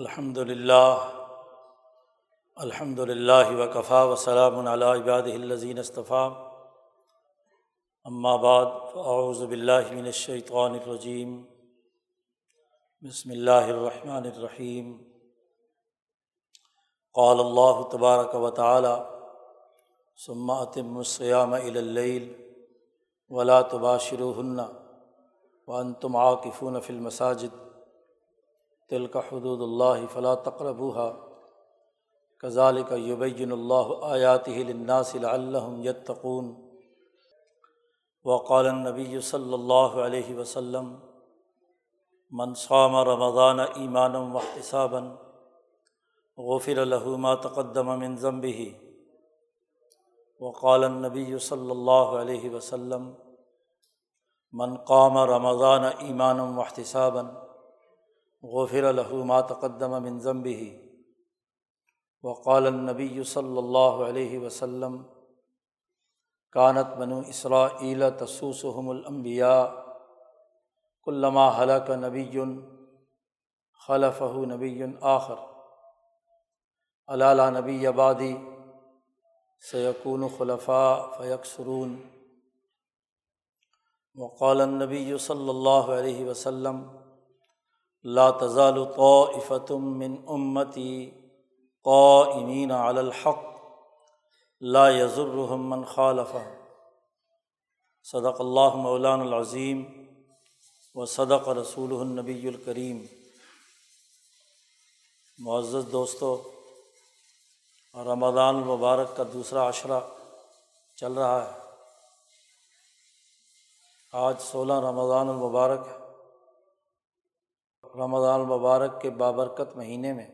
الحمد للہ الحمد للہ وکفا وسلام عباد الزین اصطفیٰ۔ بعد، فاعوذ باللہ من الشیطان الرجیم۔ بسم اللہ الرحمن الرحیم۔ قال اللہ تبارک و تعالی، ثم اتم الصیام الى اللیل ولا تباشروهن وانتم عاکفون فی المساجد۔ تل کا حدود اللہ فلاں تقربہ کزال کا یبین اللہ آیات لناس لعلہم یتقون۔ وقال النبی صلی اللہ علیہ وسلم، من صام رمضان ایمان واحتسابا غفر له ما تقدم من ذنبه. وقال النبی صلی اللہ علیہ وسلم، من قام رمضان ایمان واحتسابا غفر ما تقدم من ذنبه. وقال النبی صلی اللہ علیہ وسلم کانت بنو اسرائیل تسوسحم الانبیاء كلما حلق نبی خلف نبی آخر. علالہ نبی آبادی سیقون خلفاء فیکسرون وقال النبی صلی اللہ علیہ وسلم لا تزال طائفة من امتی قائمین علی الحق، لا يضرهم من خالف. صدق اللہ مولان العظیم و صدق رسول النبی الکریم معزز دوستو، رمضان المبارک کا دوسرا عشرہ چل رہا ہے۔ آج سولہ رمضان المبارک ہے۔ رمضان المبارک کے بابرکت مہینے میں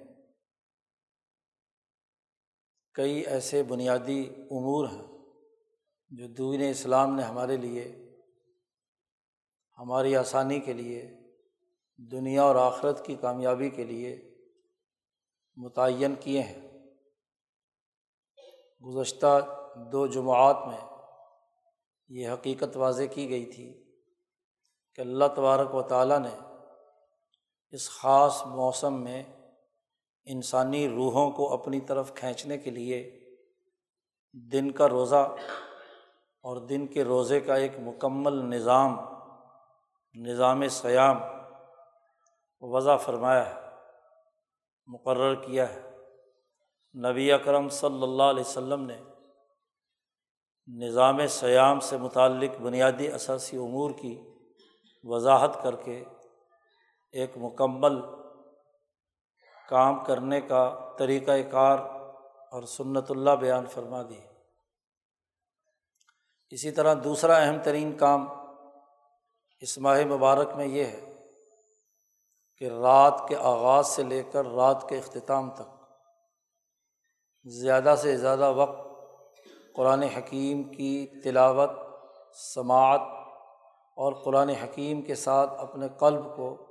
کئی ایسے بنیادی امور ہیں جو دین اسلام نے ہمارے لیے، ہماری آسانی کے لیے، دنیا اور آخرت کی کامیابی کے لیے متعین کیے ہیں۔ گزشتہ دو جماعت میں یہ حقیقت واضح کی گئی تھی کہ اللہ تبارک و تعالیٰ نے اس خاص موسم میں انسانی روحوں کو اپنی طرف کھینچنے کے لیے دن کا روزہ اور دن کے روزے کا ایک مکمل نظام نظام سیام وضع فرمایا ہے، مقرر کیا ہے۔ نبی اکرم صلی اللہ علیہ وسلم نے نظام سیام سے متعلق بنیادی اثاثی امور کی وضاحت کر کے ایک مکمل کام کرنے کا طریقۂ کار اور سنت اللہ بیان فرما دی۔ اسی طرح دوسرا اہم ترین کام اس ماہ مبارک میں یہ ہے کہ رات کے آغاز سے لے کر رات کے اختتام تک زیادہ سے زیادہ وقت قرآن حکیم کی تلاوت، سماعت اور قرآن حکیم کے ساتھ اپنے قلب کو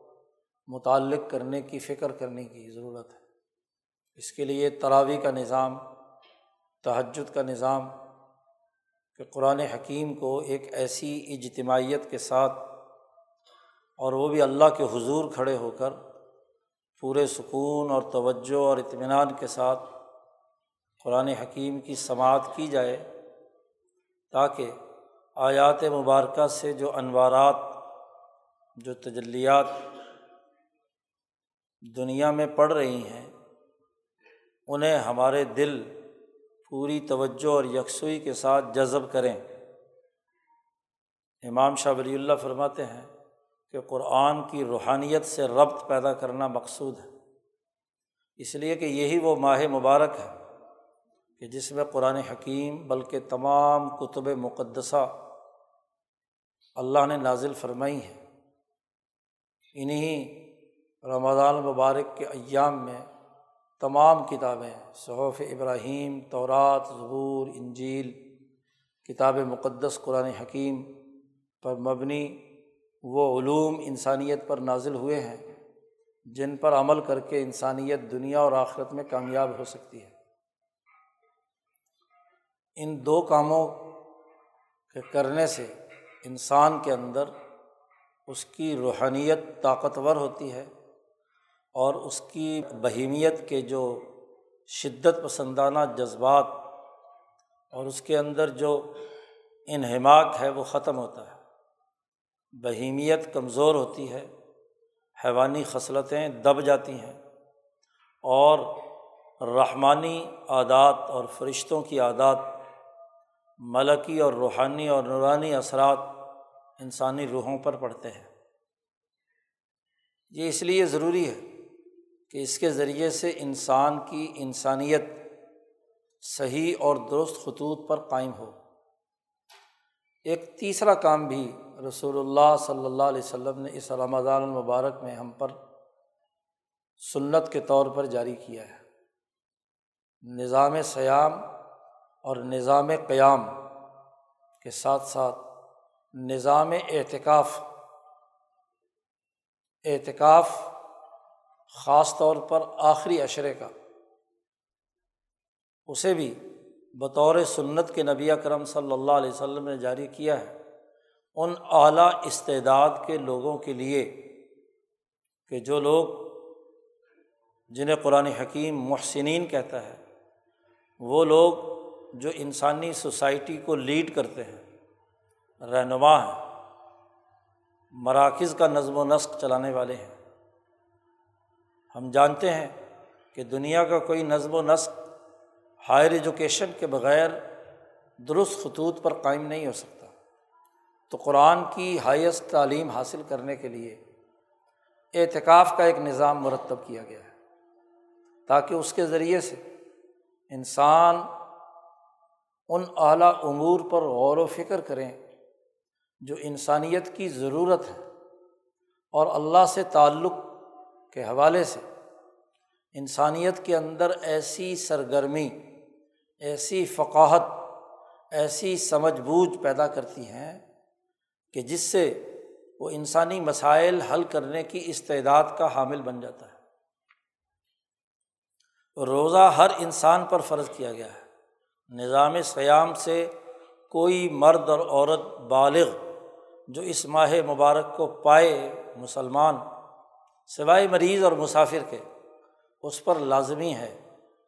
متعلق کرنے کی، فکر کرنے کی ضرورت ہے۔ اس کے لیے تراوی کا نظام، تہجد کا نظام، کہ قرآن حکیم کو ایک ایسی اجتماعیت کے ساتھ اور وہ بھی اللہ کے حضور کھڑے ہو کر پورے سکون اور توجہ اور اطمینان کے ساتھ قرآن حکیم کی سماعت کی جائے، تاکہ آیات مبارکہ سے جو انوارات، جو تجلیات دنیا میں پڑھ رہی ہیں، انہیں ہمارے دل پوری توجہ اور یکسوئی کے ساتھ جذب کریں۔ امام شاہ ولی اللہ فرماتے ہیں کہ قرآن کی روحانیت سے ربط پیدا کرنا مقصود ہے۔ اس لیے کہ یہی وہ ماہ مبارک ہے کہ جس میں قرآن حکیم بلکہ تمام کتب مقدسہ اللہ نے نازل فرمائی ہیں۔ انہیں رمضان المبارک کے ایام میں تمام کتابیں، صحف ابراہیم، تورات ضبور انجیل، کتاب مقدس، قرآن حکیم پر مبنی وہ علوم انسانیت پر نازل ہوئے ہیں، جن پر عمل کر کے انسانیت دنیا اور آخرت میں کامیاب ہو سکتی ہے۔ ان دو کاموں کے کرنے سے انسان کے اندر اس کی روحانیت طاقتور ہوتی ہے۔ اور اس کی بہیمیت کے جو شدت پسندانہ جذبات اور اس کے اندر جو انہماک ہے وہ ختم ہوتا ہے۔ بہیمیت کمزور ہوتی ہے، حیوانی خصلتیں دب جاتی ہیں اور رحمانی عادات اور فرشتوں کی عادات، ملکی اور روحانی اور نورانی اثرات انسانی روحوں پر پڑتے ہیں۔ یہ اس لیے ضروری ہے کہ اس کے ذریعے سے انسان کی انسانیت صحیح اور درست خطوط پر قائم ہو۔ ایک تیسرا کام بھی رسول اللہ صلی اللہ علیہ وسلم نے اس رمضان المبارک میں ہم پر سنت کے طور پر جاری کیا ہے۔ نظام سیام اور نظام قیام کے ساتھ ساتھ نظام اعتکاف اعتکاف خاص طور پر آخری اشرے کا۔ اسے بھی بطور سنت کے نبی کرم صلی اللہ علیہ وسلم نے جاری کیا ہے۔ ان اعلیٰ استعداد کے لوگوں کے لیے کہ جو لوگ جنہیں قرآن حکیم محسنین کہتا ہے، وہ لوگ جو انسانی سوسائٹی کو لیڈ کرتے ہیں، رہنما ہیں، مراکز کا نظم و نسق چلانے والے ہیں۔ ہم جانتے ہیں کہ دنیا کا کوئی نظم و نسق ہائر ایجوکیشن کے بغیر درست خطوط پر قائم نہیں ہو سکتا۔ تو قرآن کی ہائیسٹ تعلیم حاصل کرنے کے لیے اعتکاف کا ایک نظام مرتب کیا گیا ہے۔ تاکہ اس کے ذریعے سے انسان ان اعلیٰ امور پر غور و فکر کریں جو انسانیت کی ضرورت ہے اور اللہ سے تعلق کے حوالے سے، انسانیت کے اندر ایسی سرگرمی، ایسی فقاہت، ایسی سمجھ بوجھ پیدا کرتی ہیں کہ جس سے وہ انسانی مسائل حل کرنے کی استعداد کا حامل بن جاتا ہے۔ روزہ ہر انسان پر فرض کیا گیا ہے۔ نظام سیام سے کوئی مرد اور عورت بالغ جو اس ماہ مبارک کو پائے مسلمان سوائے مریض اور مسافر کے، اس پر لازمی ہے۔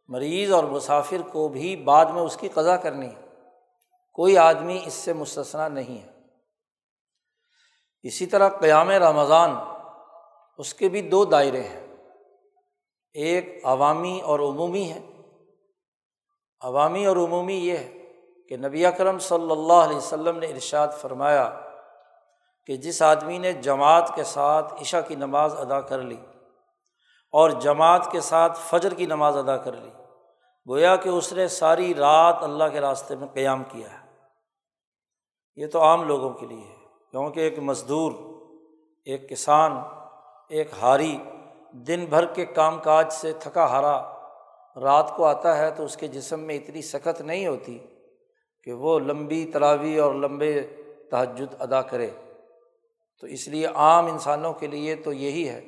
مریض اور مسافر کو بھی بعد میں اس کی قضا کرنی ہے۔ کوئی آدمی اس سے مستثنا نہیں ہے۔ اسی طرح قیام رمضان، اس کے بھی دو دائرے ہیں۔ ایک عوامی اور عمومی ہے۔ عوامی اور عمومی یہ ہے کہ نبی اکرم صلی اللہ علیہ وسلم نے ارشاد فرمایا کہ جس آدمی نے جماعت کے ساتھ عشاء کی نماز ادا کر لی اور جماعت کے ساتھ فجر کی نماز ادا کر لی، گویا کہ اس نے ساری رات اللہ کے راستے میں قیام کیا ہے۔ یہ تو عام لوگوں کے لیے ہے، کیونکہ ایک مزدور، ایک کسان، ایک ہاری دن بھر کے کام کاج سے تھکا ہارا، رات کو آتا ہے تو اس کے جسم میں اتنی سخت نہیں ہوتی کہ وہ لمبی تراوی اور لمبے تہجد ادا کرے۔ تو اس لیے عام انسانوں کے لیے تو یہی ہے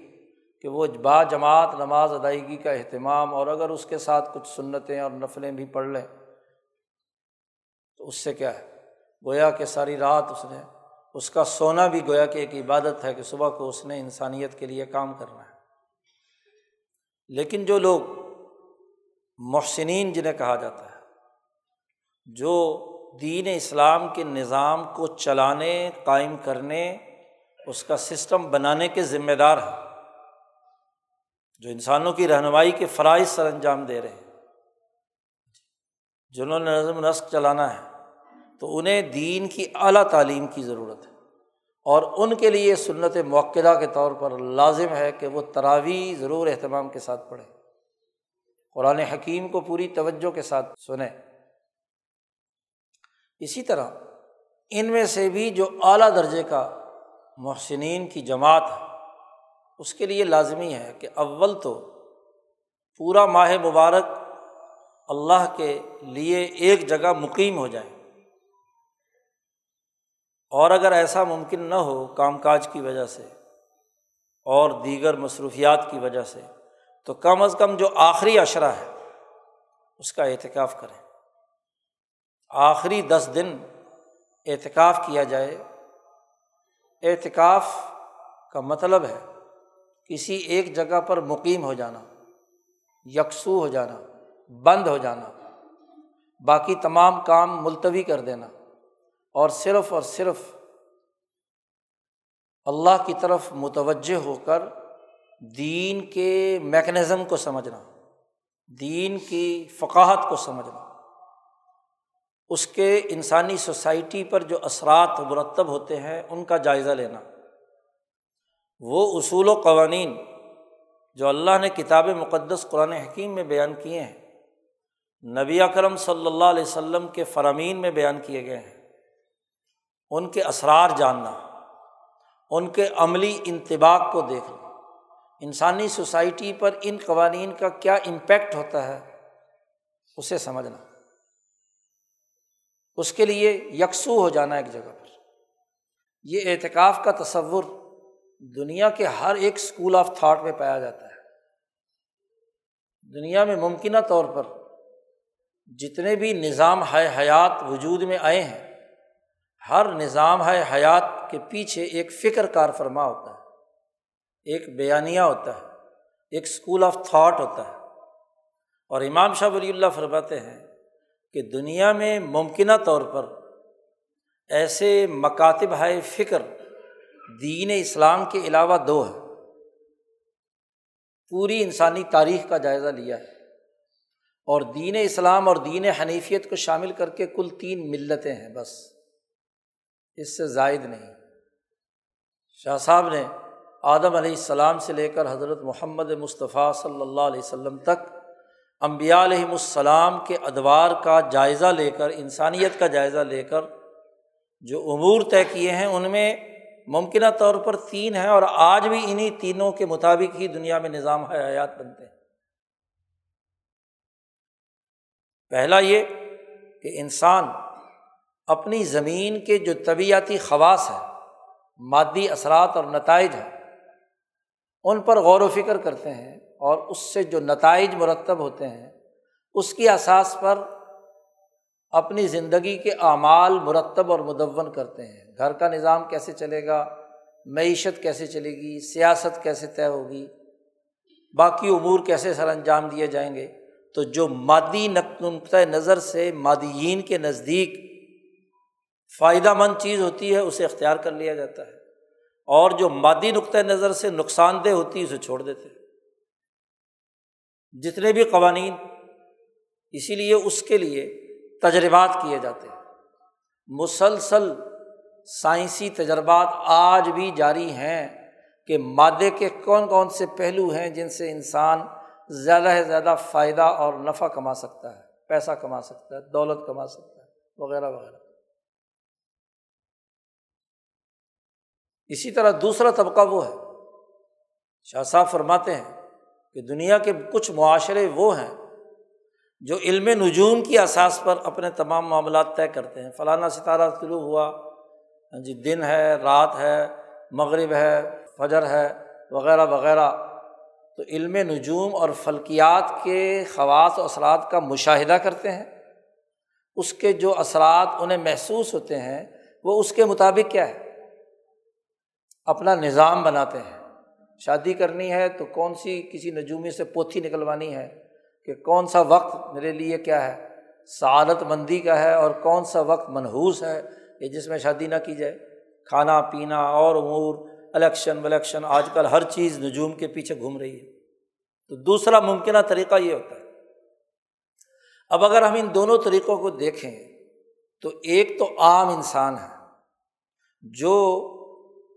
کہ وہ با جماعت نماز ادائیگی کا اہتمام اور اگر اس کے ساتھ کچھ سنتیں اور نفلیں بھی پڑھ لیں، تو اس سے کیا ہے؟ گویا کہ ساری رات اس نے، اس کا سونا بھی گویا کہ ایک عبادت ہے کہ صبح کو اس نے انسانیت کے لیے کام کرنا ہے۔ لیکن جو لوگ محسنین جنہیں کہا جاتا ہے، جو دین اسلام کے نظام کو چلانے، قائم کرنے اس کا سسٹم بنانے کے ذمہ دار ہیں جو انسانوں کی رہنمائی کے فرائض سر انجام دے رہے ہیں۔ جنہوں نے نظم نسق چلانا ہے، تو انہیں دین کی اعلیٰ تعلیم کی ضرورت ہے۔ اور ان کے لیے سنت موقعہ کے طور پر لازم ہے کہ وہ تراوی ضرور اہتمام کے ساتھ پڑھیں۔ قرآن حکیم کو پوری توجہ کے ساتھ سنیں۔ اسی طرح ان میں سے بھی جو اعلیٰ درجے کا محسنین کی جماعت ہے۔ اس کے لیے لازمی ہے کہ اول تو پورا ماہ مبارک اللہ کے لیے ایک جگہ مقیم ہو جائے۔ اور اگر ایسا ممکن نہ ہو کام کاج کی وجہ سے اور دیگر مصروفیات کی وجہ سے، تو کم از کم جو آخری اشرا ہے، اس کا اعتکاف کریں۔ آخری دس دن اعتکاف کیا جائے اعتکاف کا مطلب ہے کسی ایک جگہ پر مقیم ہو جانا، یکسو ہو جانا، بند ہو جانا، باقی تمام کام ملتوی کر دینا۔ اور صرف اور صرف اللہ کی طرف متوجہ ہو کر دین کے میکنزم کو سمجھنا، دین کی فقاہت کو سمجھنا۔ اس کے انسانی سوسائٹی پر جو اثرات مرتب ہوتے ہیں، ان کا جائزہ لینا۔ وہ اصول و قوانین جو اللہ نے کتاب مقدس قرآن حکیم میں بیان کیے ہیں، نبی اکرم صلی اللہ علیہ وسلم کے فرامین میں بیان کیے گئے ہیں۔ ان کے اسرار جاننا، ان کے عملی انتباق کو دیکھنا۔ انسانی سوسائٹی پر ان قوانین کا کیا امپیکٹ ہوتا ہے، اسے سمجھنا۔ اس کے لیے یکسو ہو جانا ایک جگہ پر۔ یہ اعتکاف کا تصور دنیا کے ہر ایک اسکول آف تھاٹ میں پایا جاتا ہے۔ دنیا میں ممکنہ طور پر جتنے بھی نظام ہے حیات وجود میں آئے ہیں، ہر نظام ہے حیات کے پیچھے ایک فکر کار فرما ہوتا ہے، ایک بیانیہ ہوتا ہے، ایک اسکول آف تھاٹ ہوتا ہے۔ اور امام شاہ ولی اللہ فرماتے ہیں کہ دنیا میں ممکنہ طور پر ایسے مکاتب ہے فکر دین اسلام کے علاوہ دو ہے پوری انسانی تاریخ کا جائزہ لیا ہے۔ اور دین اسلام اور دین حنیفیت کو شامل کر کے کل تین ملتیں ہیں بس۔ اس سے زائد نہیں۔ شاہ صاحب نے آدم علیہ السلام سے لے کر حضرت محمد مصطفیٰ صلی اللہ علیہ وسلم تک امبیا علیہم السلام کے ادوار کا جائزہ لے کر، انسانیت کا جائزہ لے کر جو امور طے کیے ہیں، ان میں ممکنہ طور پر تین ہیں اور آج بھی انہیں تینوں کے مطابق ہی دنیا میں نظام حیات بنتے ہیں۔ پہلا یہ کہ انسان اپنی زمین کے جو طبیعتی خواص ہیں، مادی اثرات اور نتائج ہیں، ان پر غور و فکر کرتے ہیں۔ اور اس سے جو نتائج مرتب ہوتے ہیں، اس کی اساس پر اپنی زندگی کے اعمال مرتب اور مدّ کرتے ہیں۔ گھر کا نظام کیسے چلے گا، معیشت کیسے چلے گی، سیاست کیسے طے ہوگی، باقی امور کیسے سر انجام دیے جائیں گے، تو جو مادی نقطۂ نظر سے مادیین کے نزدیک فائدہ مند چیز ہوتی ہے، اسے اختیار کر لیا جاتا ہے۔ اور جو مادی نقطۂ نظر سے نقصان دہ ہوتی ہے، اسے چھوڑ دیتے ہیں۔ جتنے بھی قوانین، اسی لیے اس کے لیے تجربات کیے جاتے ہیں۔ مسلسل سائنسی تجربات آج بھی جاری ہیں کہ مادے کے کون کون سے پہلو ہیں جن سے انسان زیادہ سے زیادہ فائدہ اور نفع کما سکتا ہے، پیسہ کما سکتا ہے، دولت کما سکتا ہے، وغیرہ وغیرہ۔ اسی طرح دوسرا طبقہ وہ ہے، شاہ صاحب فرماتے ہیں کہ دنیا کے کچھ معاشرے وہ ہیں جو علم نجوم کی اساس پر اپنے تمام معاملات طے کرتے ہیں۔ فلانا ستارہ شروع ہوا ہاں جی دن ہے، رات ہے، مغرب ہے، فجر ہے، وغیرہ وغیرہ۔ تو علم نجوم اور فلکیات کے خواص و اثرات کا مشاہدہ کرتے ہیں۔ اس کے جو اثرات انہیں محسوس ہوتے ہیں، وہ اس کے مطابق کیا ہے؟ اپنا نظام بناتے ہیں۔ شادی کرنی ہے تو کون سی کسی نجومی سے پوتھی نکلوانی ہے کہ کون سا وقت میرے لیے کیا ہے؟ سعادت مندی کا ہے اور کون سا وقت منحوس ہے کہ جس میں شادی نہ کی جائے؟ کھانا، پینا اور امور، الیکشن، ولیکشن، آج کل ہر چیز نجوم کے پیچھے گھوم رہی ہے۔ تو دوسرا ممکنہ طریقہ یہ ہوتا ہے۔ اب اگر ہم ان دونوں طریقوں کو دیکھیں تو ایک تو عام انسان ہے جو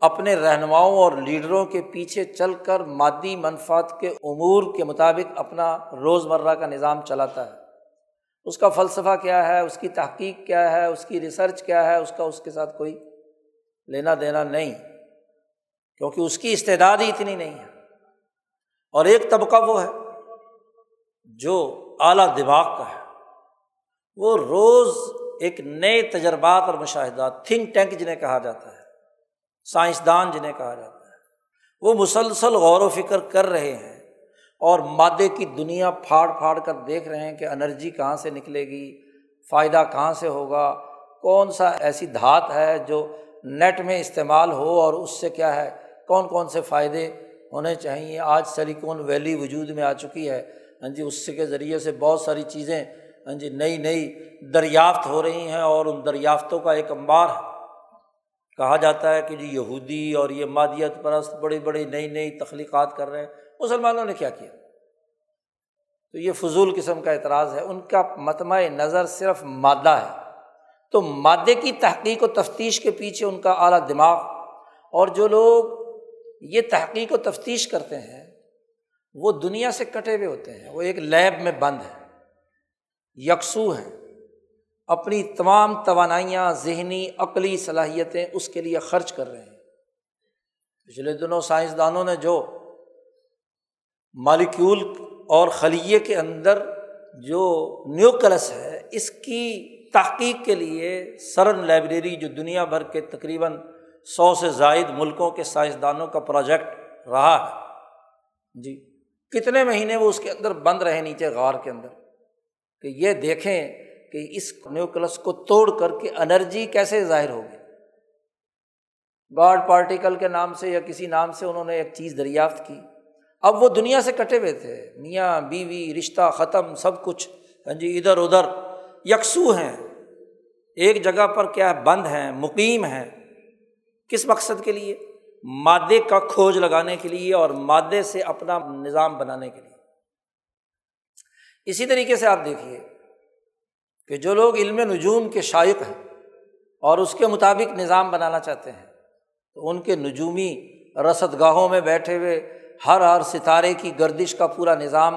اپنے رہنماؤں اور لیڈروں کے پیچھے چل کر مادی منفاط کے امور کے مطابق اپنا روز مرہ کا نظام چلاتا ہے۔ اس کا فلسفہ کیا ہے؟ اس کی تحقیق کیا ہے؟ اس کی ریسرچ کیا ہے؟ اس کا اس کے ساتھ کوئی لینا دینا نہیں۔ کیونکہ اس کی استعداد ہی اتنی نہیں ہے۔ اور ایک طبقہ وہ ہے جو اعلیٰ دماغ کا ہے۔ وہ روز ایک نئے تجربات اور مشاہدات تھنک ٹینک جنہیں کہا جاتا ہے۔ سائنسدان جنہیں کہا جاتا ہے۔ وہ مسلسل غور و فکر کر رہے ہیں اور مادے کی دنیا پھاڑ پھاڑ کر دیکھ رہے ہیں کہ انرجی کہاں سے نکلے گی، فائدہ کہاں سے ہوگا، کون سا ایسی دھات ہے جو نیٹ میں استعمال ہو اور اس سے کیا ہے، کون کون سے فائدے ہونے چاہیے۔ آج سلیکون ویلی وجود میں آ چکی ہے۔ ہاں جی اس کے ذریعے سے بہت ساری چیزیں ہاں جی نئی نئی دریافت ہو رہی ہیں اور ان دریافتوں کا ایک امبار ہے۔ کہا جاتا ہے کہ جی یہودی اور یہ مادیت پرست بڑی بڑی نئی نئی تخلیقات کر رہے ہیں۔ مسلمانوں نے کیا کیا؟ تو یہ فضول قسم کا اعتراض ہے۔ ان کا متمع نظر صرف مادہ ہے۔ تو مادے کی تحقیق و تفتیش کے پیچھے ان کا اعلیٰ دماغ۔ اور جو لوگ یہ تحقیق و تفتیش کرتے ہیں، وہ دنیا سے کٹے ہوئے ہوتے ہیں۔ وہ ایک لیب میں بند ہیں۔ یکسو ہیں۔ اپنی تمام توانائیاں، ذہنی، عقلی صلاحیتیں اس کے لیے خرچ کر رہے ہیں۔ پچھلے دنوں سائنسدانوں نے جو مالیکیول اور خلیے کے اندر جو نیوکلس ہے، اس کی تحقیق کے لیے سرن لائبریری جو دنیا بھر کے تقریباً سو سے زائد ملکوں کے سائنسدانوں کا پروجیکٹ رہا ہے۔ جی کتنے مہینے وہ اس کے اندر بند رہے نیچے غار کے اندر؟ کہ یہ دیکھیں کہ اس نیوکلس کو توڑ کر کے انرجی کیسے ظاہر ہوگی؟ گاڈ پارٹیکل کے نام سے یا کسی نام سے انہوں نے ایک چیز دریافت کی۔ اب وہ دنیا سے کٹے ہوئے تھے۔ میاں، بیوی، رشتہ، ختم، سب کچھ۔ ہاں جی ادھر ادھر۔ یکسو ہیں۔ ایک جگہ پر کیا بند ہیں؟ مقیم ہیں۔ کس مقصد کے لیے؟ مادے کا کھوج لگانے کے لیے اور مادے سے اپنا نظام بنانے کے لیے۔ اسی طریقے سے آپ دیکھیے۔ کہ جو لوگ علم نجوم کے شائق ہیں اور اس کے مطابق نظام بنانا چاہتے ہیں، تو ان کے نجومی رسد گاہوں میں بیٹھے ہوئے ہر ہر ستارے کی گردش کا پورا نظام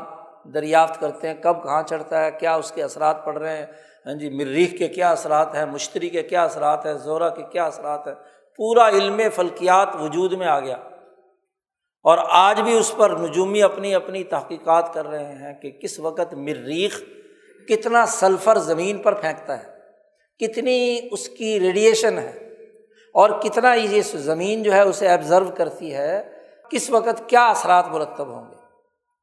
دریافت کرتے ہیں۔ کب کہاں چڑھتا ہے، کیا اس کے اثرات پڑ رہے ہیں؟ ہاں جی مریخ کے کیا اثرات ہیں؟ مشتری کے کیا اثرات ہیں؟ زورا کے کیا اثرات ہیں؟ پورا علم فلکیات وجود میں آ گیا۔ اور آج بھی اس پر نجومی اپنی اپنی تحقیقات کر رہے ہیں کہ کس وقت مریخ کتنا سلفر زمین پر پھینکتا ہے، کتنی اس کی ریڈیئیشن ہے، اور کتنا یہ زمین جو ہے اسے ایبزرو کرتی ہے، کس وقت کیا اثرات مرتب ہوں گے۔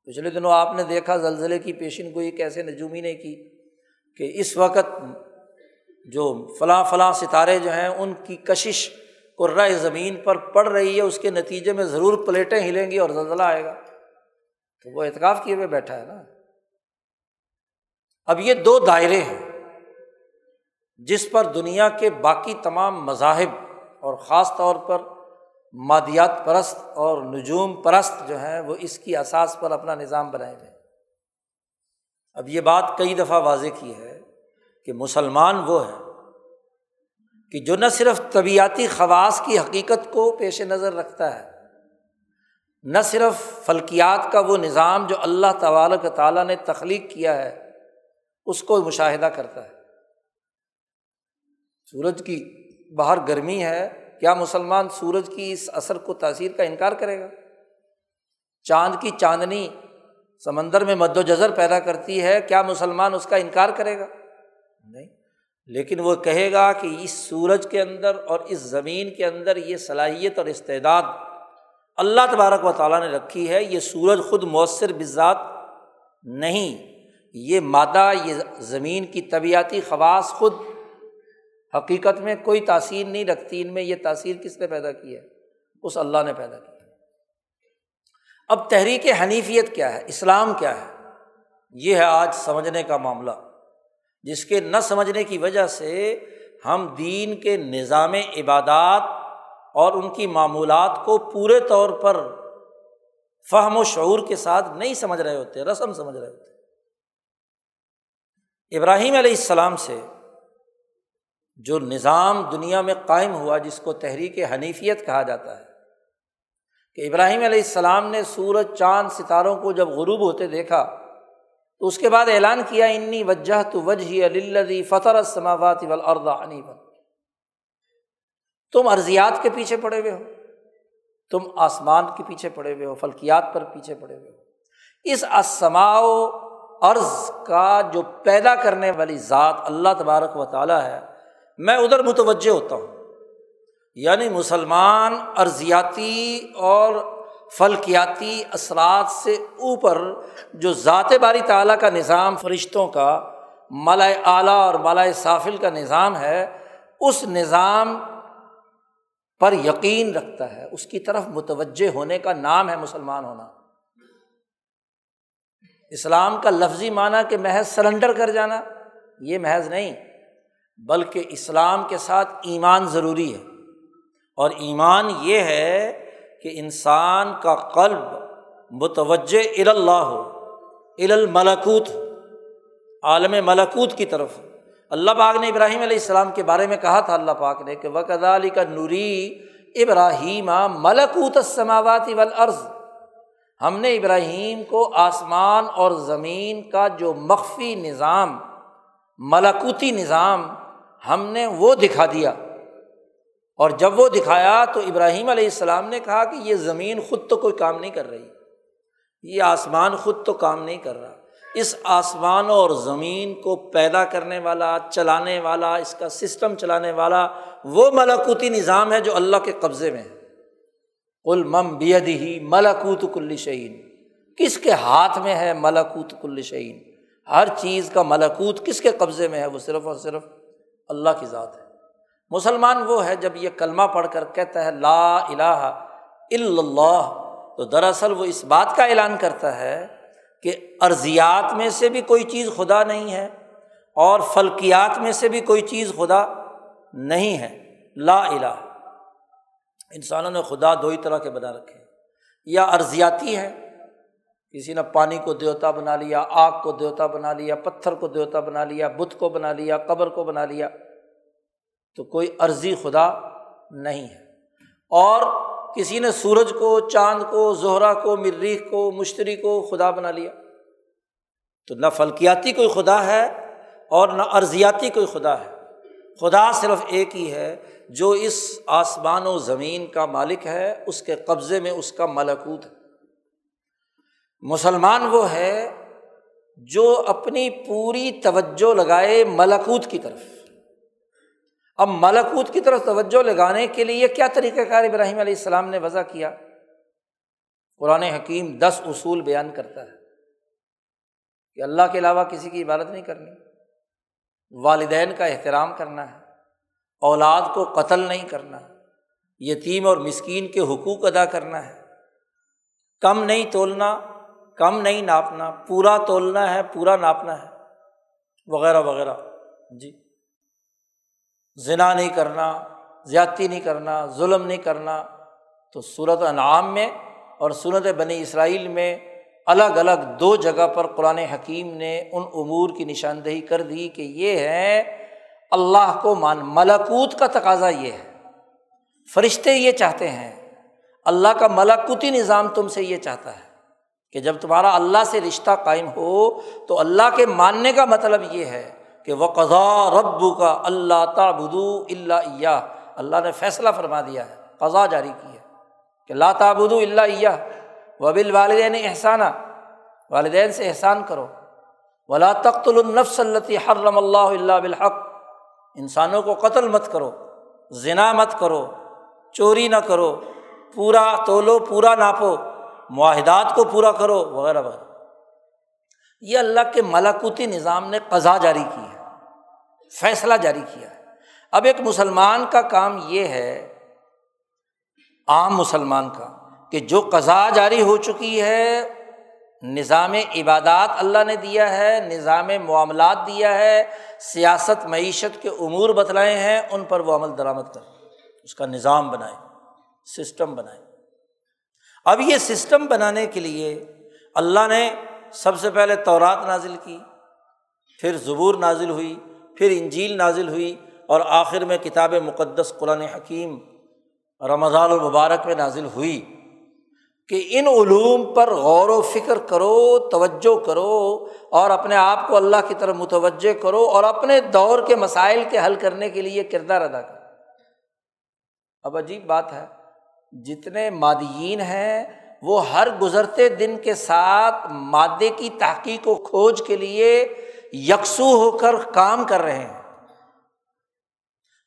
پچھلے دنوں آپ نے دیکھا زلزلے کی پیشن گوئی کیسے نجومی نے کی کہ اس وقت جو فلاں فلاں ستارے جو ہیں، ان کی کشش قرائے زمین پر پڑ رہی ہے، اس کے نتیجے میں ضرور پلیٹیں ہلیں گی اور زلزلہ آئے گا۔ تو وہ اعتکاف کیے ہوئے بیٹھا ہے نا۔ اب یہ دو دائرے ہیں جس پر دنیا کے باقی تمام مذاہب اور خاص طور پر مادیات پرست اور نجوم پرست جو ہیں وہ اس کی اساس پر اپنا نظام بنائے ہوئے اب یہ بات کئی دفعہ واضح کی ہے کہ مسلمان وہ ہے کہ جو نہ صرف طبیعتی خواص کی حقیقت کو پیش نظر رکھتا ہے، نہ صرف فلکیات کا وہ نظام جو اللہ تبارک تعالیٰ نے تخلیق کیا ہے اس کو مشاہدہ کرتا ہے۔ سورج کی باہر گرمی ہے، کیا مسلمان سورج کی اس اثر کو تاثیر کا انکار کرے گا؟ چاند کی چاندنی سمندر میں مد و جذر پیدا کرتی ہے، کیا مسلمان اس کا انکار کرے گا؟ نہیں۔ لیکن وہ کہے گا کہ اس سورج کے اندر اور اس زمین کے اندر یہ صلاحیت اور استعداد اللہ تبارک و تعالیٰ نے رکھی ہے، یہ سورج خود مؤثر بذات نہیں۔ یہ مادہ، یہ زمین کی طبیعتی خواص خود حقیقت میں کوئی تاثیر نہیں رکھتی، ان میں یہ تاثیر کس نے پیدا کی ہے؟ اس اللہ نے پیدا کی۔ اب تحریک حنیفیت کیا ہے؟ اسلام کیا ہے؟ یہ ہے آج سمجھنے کا معاملہ، جس کے نہ سمجھنے کی وجہ سے ہم دین کے نظام عبادات اور ان کی معمولات کو پورے طور پر فہم و شعور کے ساتھ نہیں سمجھ رہے ہوتے، رسم سمجھ رہے ہوتے۔ ابراہیم علیہ السلام سے جو نظام دنیا میں قائم ہوا، جس کو تحریک حنیفیت کہا جاتا ہے، کہ ابراہیم علیہ السلام نے سورج، چاند، ستاروں کو جب غروب ہوتے دیکھا، تو اس کے بعد اعلان کیا، انی وجہ تو وجہ علی فطر سماوات عنی بن تم ارضیات کے پیچھے پڑے ہوئے ہو، تم آسمان کے پیچھے پڑے ہوئے ہو، فلکیات پر پیچھے پڑے ہوئے ہو۔ اس اسماؤ عرض کا جو پیدا کرنے والی ذات اللہ تبارک و تعالیٰ ہے، میں ادھر متوجہ ہوتا ہوں۔ یعنی مسلمان ارضیاتی اور فلکیاتی اثرات سے اوپر جو ذات باری تعلیٰ کا نظام فرشتوں کا، ملائے اعلیٰ اور ملائے سافل کا نظام ہے، اس نظام پر یقین رکھتا ہے۔ اس کی طرف متوجہ ہونے کا نام ہے مسلمان ہونا۔ اسلام کا لفظی معنی کہ محض سرنڈر کر جانا، یہ محض نہیں، بلکہ اسلام کے ساتھ ایمان ضروری ہے۔ اور ایمان یہ ہے کہ انسان کا قلب متوجہ الا ہو الملکوت عالم ملکوت کی طرف۔ اللہ پاک نے ابراہیم علیہ السلام کے بارے میں کہا تھا، اللہ پاک نے کہ وقد علی کا نوری ابراہیم ملکوت السماوات والارض ہم نے ابراہیم کو آسمان اور زمین کا جو مخفی نظام، ملکوتی نظام، ہم نے وہ دکھا دیا۔ اور جب وہ دکھایا تو ابراہیم علیہ السلام نے کہا کہ یہ زمین خود تو کوئی کام نہیں کر رہی، یہ آسمان خود تو کام نہیں کر رہا۔ اس آسمان اور زمین کو پیدا کرنے والا، چلانے والا، اس کا سسٹم چلانے والا وہ ملاکوتی نظام ہے جو اللہ کے قبضے میں ہے۔ کل مم بید ہی ملاکوت کل شعین کس کے ہاتھ میں ہے ملاکوت کل شعین ہر چیز کا ملاکوت کس کے قبضے میں ہے؟ وہ صرف اور صرف اللہ کی ذات ہے۔ مسلمان وہ ہے جب یہ کلمہ پڑھ کر کہتا ہے لا الہ الا اللہ، تو دراصل وہ اس بات کا اعلان کرتا ہے کہ ارضیات میں سے بھی کوئی چیز خدا نہیں ہے اور فلکیات میں سے بھی کوئی چیز خدا نہیں ہے۔ لا الہ۔ انسانوں نے خدا دو ہی طرح کے بنا رکھے یا ارضیاتی ہے کسی نے پانی کو دیوتا بنا لیا، آگ کو دیوتا بنا لیا، پتھر کو دیوتا بنا لیا، بت کو بنا لیا، قبر کو بنا لیا، تو کوئی عرضی خدا نہیں ہے۔ اور کسی نے سورج کو، چاند کو زہرا کو مریخ کو، مشتری کو خدا بنا لیا۔ تو نہ فلکیاتی کوئی خدا ہے اور نہ ارضیاتی کوئی خدا ہے۔ خدا صرف ایک ہی ہے۔ جو اس آسمان و زمین کا مالک ہے، اس کے قبضے میں اس کا ملکوت ہے۔ مسلمان وہ ہے جو اپنی پوری توجہ لگائے ملکوت کی طرف۔ اب ملکوت کی طرف توجہ لگانے کے لیے کیا طریقہ کار ابراہیم علیہ السلام نے وضع کیا؟ قرآن حکیم دس اصول بیان کرتا ہے کہ اللہ کے علاوہ کسی کی عبادت نہیں کرنی۔ والدین کا احترام کرنا ہے۔ اولاد کو قتل نہیں کرنا، یتیم اور مسکین کے حقوق ادا کرنا ہے۔ کم نہیں تولنا، کم نہیں ناپنا، پورا تولنا ہے، پورا ناپنا ہے، وغیرہ وغیرہ۔ جی۔ ذنا نہیں کرنا، زیادتی نہیں کرنا، ظلم نہیں کرنا۔ تو صورت انعام میں اور صورت بنی اسرائیل میں الگ الگ دو جگہ پر قرآن حکیم نے ان امور کی نشاندہی کر دی کہ یہ ہے اللہ کو مان ملاکوت کا تقاضا یہ ہے۔ فرشتے یہ چاہتے ہیں۔ اللہ کا ملاکوتی نظام تم سے یہ چاہتا ہے کہ جب تمہارا اللہ سے رشتہ قائم ہو تو اللہ کے ماننے کا مطلب یہ ہے کہ وہ قضا رب کا اللہ تابدو اللہ اللہ نے فیصلہ فرما دیا ہے، قضا جاری کی ہے کہ لا تابدو اللہ و بال والدین احسانہ والدین سے احسان کرو۔ ولا تخت النفس التی حرم اللہ اللہ بالحق۔ انسانوں کو قتل مت کرو ذنا مت کرو، چوری نہ کرو، پورا تولو، پورا ناپو، معاہدات کو پورا کرو، وغیرہ وغیرہ۔ یہ اللہ کے ملاکوتی نظام نے قضا جاری کی ہے، فیصلہ جاری کیا ہے۔ اب ایک مسلمان کا کام یہ ہے، عام مسلمان کا، کہ جو قضا جاری ہو چکی ہے نظام عبادات اللہ نے دیا ہے، نظام معاملات دیا ہے، سیاست، معیشت کے امور بتلائے ہیں، ان پر وہ عمل درآمد کریں اس کا نظام بنائے، سسٹم بنائے۔ اب یہ سسٹم بنانے کے لیے اللہ نے سب سے پہلے تورات نازل کی، پھر زبور نازل ہوئی، پھر انجیل نازل ہوئی، اور آخر میں کتاب مقدس قرآن حکیم رمضان المبارک میں نازل ہوئی۔ کہ ان علوم پر غور و فکر کرو، توجہ کرو اور اپنے آپ کو اللہ کی طرف متوجہ کرو اور اپنے دور کے مسائل کے حل کرنے کے لیے کردار ادا کرو۔ اب عجیب بات ہے، جتنے مادیین ہیں، وہ ہر گزرتے دن کے ساتھ مادے کی تحقیق و کھوج کے لیے یکسو ہو کر کام کر رہے ہیں۔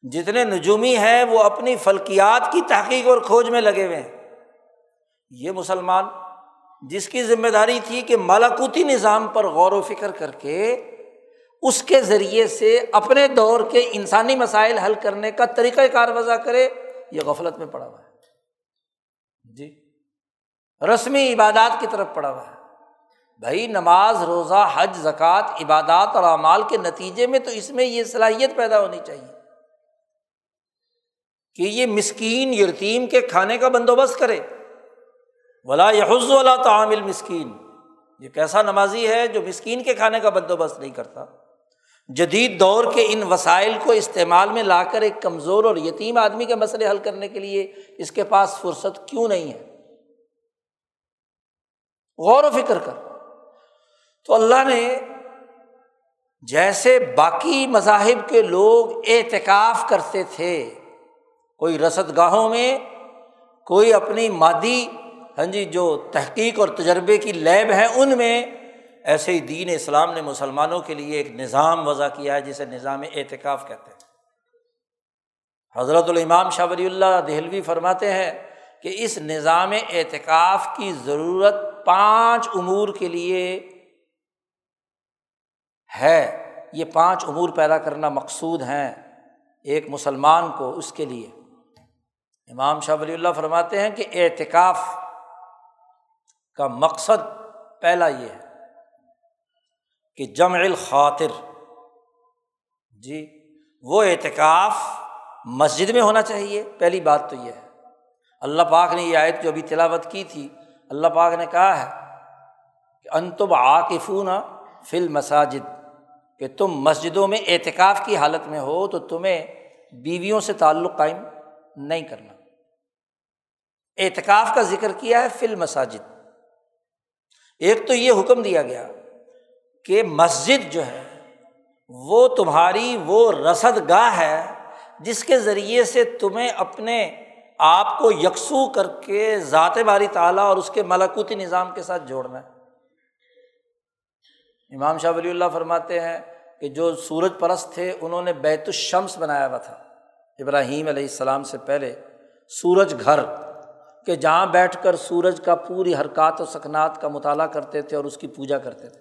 جتنے نجومی ہیں، وہ اپنی فلکیات کی تحقیق اور کھوج میں لگے ہوئے ہیں۔ یہ مسلمان جس کی ذمہ داری تھی کہ مالاکوتی نظام پر غور و فکر کر کے اس کے ذریعے سے اپنے دور کے انسانی مسائل حل کرنے کا طریقۂ کار وضع کرے، یہ غفلت میں پڑا ہوا ہے۔ جی۔ رسمی عبادات کی طرف پڑا ہوا ہے۔ بھائی، نماز، روزہ، حج، زکوٰۃ، عبادات اور اعمال کے نتیجے میں تو اس میں یہ صلاحیت پیدا ہونی چاہیے۔ کہ یہ مسکین، یتیم کے کھانے کا بندوبست کرے۔ ولا یحز والا تعامل مسکین یہ کیسا نمازی ہے جو مسکین کے کھانے کا بندوبست نہیں کرتا؟ جدید دور کے ان وسائل کو استعمال میں لا کر ایک کمزور اور یتیم آدمی کے مسئلے حل کرنے کے لیے اس کے پاس فرصت کیوں نہیں ہے؟ غور و فکر کر۔ تو اللہ نے جیسے باقی مذاہب کے لوگ اعتکاف کرتے تھے، کوئی رسد گاہوں میں، کوئی اپنی مادی ہاں جی جو تحقیق اور تجربے کی لیب ہے، ان میں ایسے ہی دین اسلام نے مسلمانوں کے لیے ایک نظام وضع کیا ہے، جسے نظام اعتکاف کہتے ہیں۔ حضرت الامام شاہ ولی اللہ دہلوی فرماتے ہیں کہ اس نظام اعتکاف کی ضرورت پانچ امور کے لیے ہے۔ یہ پانچ امور پیدا کرنا مقصود ہیں ایک مسلمان کو اس کے لیے۔ امام شاہ ولی اللہ فرماتے ہیں کہ اعتکاف کا مقصد پہلا یہ ہے کہ جمع الخاطر جی وہ اعتکاف مسجد میں ہونا چاہیے۔ پہلی بات تو یہ ہے۔ اللہ پاک نے یہ آیت جو ابھی تلاوت کی تھی، اللہ پاک نے کہا ہے کہ انتب عاقفون فل مساجد کہ تم مسجدوں میں اعتکاف کی حالت میں ہو تو تمہیں بیویوں سے تعلق قائم نہیں کرنا۔ اعتکاف کا ذکر کیا ہے فل مساجد ایک تو یہ حکم دیا گیا کہ مسجد جو ہے، وہ تمہاری وہ رسد گاہ ہے جس کے ذریعے سے تمہیں اپنے آپ کو یکسو کر کے ذات باری تعالیٰ اور اس کے ملاکوتی نظام کے ساتھ جوڑنا ہے۔ امام شاہ ولی اللہ فرماتے ہیں کہ جو سورج پرست تھے، انہوں نے بیت الشمس بنایا ہوا تھا۔ ابراہیم علیہ السلام سے پہلے سورج گھر۔ کہ جہاں بیٹھ کر سورج کا پوری حرکات و سکنات کا مطالعہ کرتے تھے اور اس کی پوجا کرتے تھے۔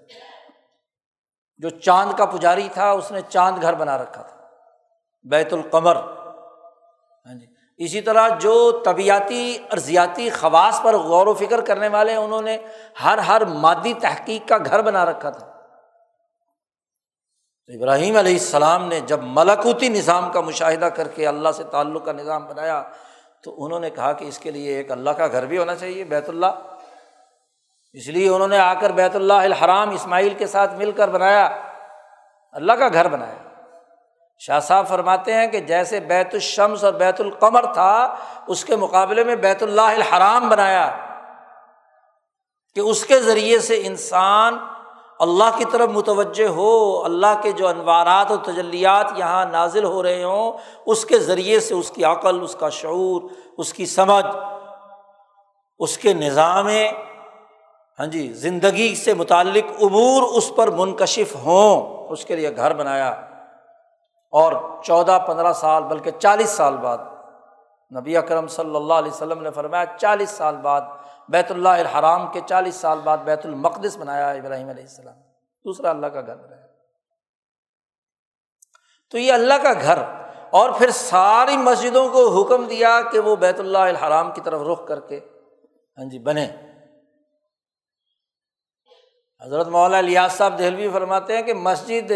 جو چاند کا پجاری تھا، اس نے چاند گھر بنا رکھا تھا، بیت القمر۔ ہاں جی۔ اسی طرح جو طبیعتی، ارضیاتی خواص پر غور و فکر کرنے والے، انہوں نے ہر ہر مادی تحقیق کا گھر بنا رکھا تھا۔ تو ابراہیم علیہ السلام نے جب ملکوتی نظام کا مشاہدہ کر کے اللہ سے تعلق کا نظام بنایا تو انہوں نے کہا کہ اس کے لیے ایک اللہ کا گھر بھی ہونا چاہیے، بیت اللہ۔ اس لیے انہوں نے آ کر بیت اللہ الحرام اسماعیل کے ساتھ مل کر بنایا، اللہ کا گھر بنایا۔ شاہ صاحب فرماتے ہیں کہ جیسے بیت الشمس اور بیت القمر تھا، اس کے مقابلے میں بیت اللہ الحرام بنایا۔ کہ اس کے ذریعے سے انسان اللہ کی طرف متوجہ ہو، اللہ کے جو انوارات و تجلیات یہاں نازل ہو رہے ہوں، اس کے ذریعے سے اس کی عقل، اس کا شعور، اس کی سمجھ، اس کے نظام ہاں جی زندگی سے متعلق عبور اس پر منکشف ہوں، اس کے لیے گھر بنایا۔ اور چودہ، پندرہ سال، بلکہ چالیس سال بعد نبی اکرم صلی اللہ علیہ وسلم نے فرمایا، چالیس سال بعد بیت اللہ الحرام کے چالیس سال بعد بیت المقدس بنایا ابراہیم علیہ السلام۔ دوسرا اللہ کا گھر بنایا۔ تو یہ اللہ کا گھر اور پھر ساری مسجدوں کو حکم دیا کہ وہ بیت اللہ الحرام کی طرف رخ کر کے ہاں جی بنے حضرت مولانا الیاس صاحب دہلوی فرماتے ہیں کہ مسجد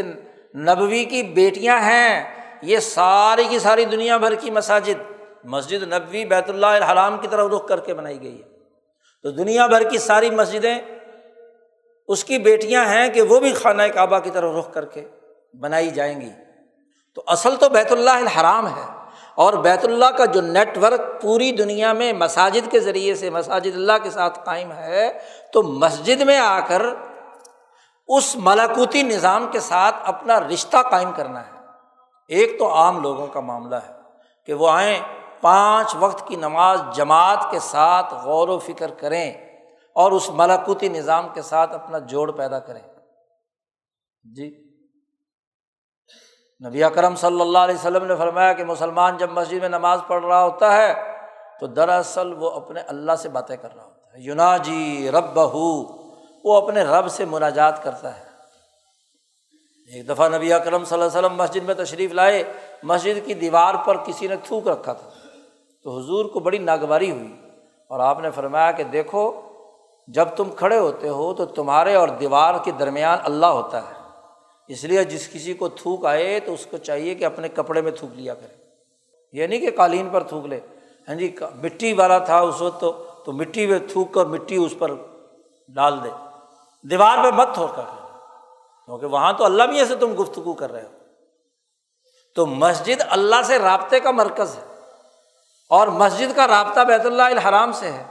نبوی کی بیٹیاں ہیں۔ یہ ساری کی ساری دنیا بھر کی مساجد، مسجد نبوی بیت اللہ الحرام کی طرف رخ کر کے بنائی گئی ہے۔ تو دنیا بھر کی ساری مسجدیں اس کی بیٹیاں ہیں کہ وہ بھی خانہ کعبہ کی طرف رخ کر کے بنائی جائیں گی۔ تو اصل تو بیت اللہ الحرام ہے اور بیت اللہ کا جو نیٹ ورک پوری دنیا میں مساجد کے ذریعے سے مساجد اللہ کے ساتھ قائم ہے، تو مسجد میں آ کر اس ملاکوتی نظام کے ساتھ اپنا رشتہ قائم کرنا ہے۔ ایک تو عام لوگوں کا معاملہ ہے کہ وہ آئیں پانچ وقت کی نماز جماعت کے ساتھ غور و فکر کریں اور اس ملاکوتی نظام کے ساتھ اپنا جوڑ پیدا کریں۔ جی۔ نبی اکرم صلی اللہ علیہ وسلم نے فرمایا کہ مسلمان جب مسجد میں نماز پڑھ رہا ہوتا ہے تو دراصل وہ اپنے اللہ سے باتیں کر رہا ہوتا ہے۔ یونا جی رب بہو وہ اپنے رب سے مناجات کرتا ہے۔ ایک دفعہ نبی اکرم صلی اللہ علیہ وسلم مسجد میں تشریف لائے، مسجد کی دیوار پر کسی نے تھوک رکھا تھا۔ تو حضور کو بڑی ناگواری ہوئی اور آپ نے فرمایا کہ دیکھو، جب تم کھڑے ہوتے ہو تو تمہارے اور دیوار کے درمیان اللہ ہوتا ہے۔ اس لیے جس کسی کو تھوک آئے تو اس کو چاہیے کہ اپنے کپڑے میں تھوک لیا کرے۔ یہ نہیں کہ قالین پر تھوک لے۔ ہاں جی مٹی والا تھا اس وقت تو تو مٹی میں تھوک کر مٹی اس پر ڈال دے۔ دیوار پہ مت تھوک کر۔ کیونکہ وہاں تو اللہ بھی ایسے تم گفتگو کر رہے ہو۔ تو مسجد اللہ سے رابطے کا مرکز ہے۔ اور مسجد کا رابطہ بیت اللہ الحرام سے ہے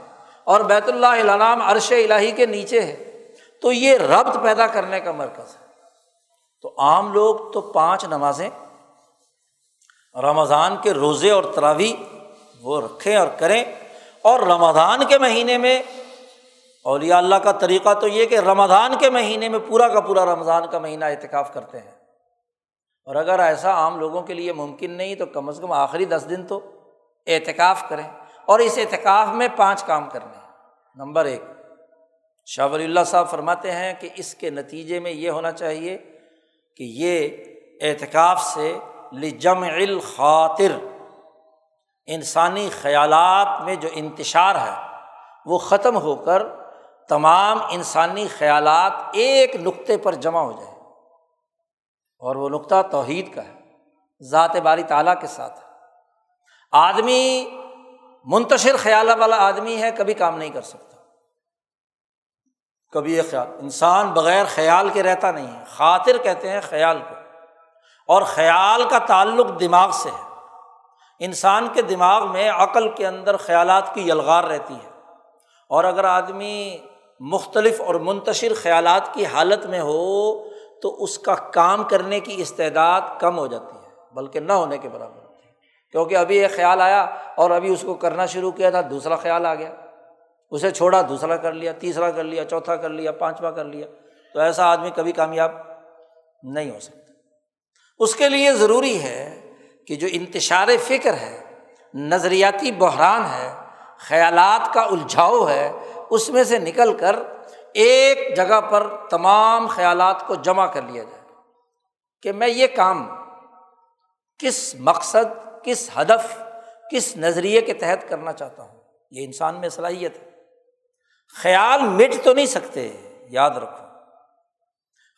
اور بیت اللہ الحرام عرش الہی کے نیچے ہے، تو یہ ربط پیدا کرنے کا مرکز ہے۔ تو عام لوگ تو پانچ نمازیں، رمضان کے روزے اور تراوی وہ رکھیں اور کریں۔ اور رمضان کے مہینے میں اولیاء اللہ کا طریقہ تو یہ کہ رمضان کے مہینے میں پورا کا پورا رمضان کا مہینہ اعتکاف کرتے ہیں۔ اور اگر ایسا عام لوگوں کے لیے ممکن نہیں تو کم از کم آخری دس دن تو اعتکاف کریں اور اس اعتکاف میں پانچ کام کرنے ہیں۔ نمبر ایک، شاہ ولی اللہ صاحب فرماتے ہیں کہ اس کے نتیجے میں یہ ہونا چاہیے کہ یہ اعتکاف سے لجم الخاطر، انسانی خیالات میں جو انتشار ہے وہ ختم ہو کر تمام انسانی خیالات ایک نقطے پر جمع ہو جائے۔ اور وہ نقطہ توحید کا ہے، ذات باری تعالیٰ کے ساتھ ہے۔ آدمی منتشر خیال والا آدمی ہے، کبھی کام نہیں کر سکتا۔ کبھی یہ خیال، انسان بغیر خیال کے رہتا نہیں ہے۔ خاطر کہتے ہیں خیال کو۔ اور خیال کا تعلق دماغ سے ہے۔ انسان کے دماغ میں عقل کے اندر خیالات کی یلغار رہتی ہے۔ اور اگر آدمی مختلف اور منتشر خیالات کی حالت میں ہو، تو اس کا کام کرنے کی استعداد کم ہو جاتی ہے، بلکہ نہ ہونے کے برابر۔ کیونکہ ابھی ایک خیال آیا اور ابھی اس کو کرنا شروع کیا تھا، دوسرا خیال آ گیا۔ اسے چھوڑا، دوسرا کر لیا، تیسرا کر لیا، چوتھا کر لیا، پانچواں کر لیا۔ تو ایسا آدمی کبھی کامیاب نہیں ہو سکتا۔ اس کے لیے ضروری ہے کہ جو انتشار فکر ہے، نظریاتی بحران ہے، خیالات کا الجھاؤ ہے، اس میں سے نکل کر ایک جگہ پر تمام خیالات کو جمع کر لیا جائے کہ میں یہ کام کس مقصد کس ہدف، کس نظریے کے تحت کرنا چاہتا ہوں؟ یہ انسان میں صلاحیت ہے۔ خیال مٹ تو نہیں سکتے، یاد رکھو۔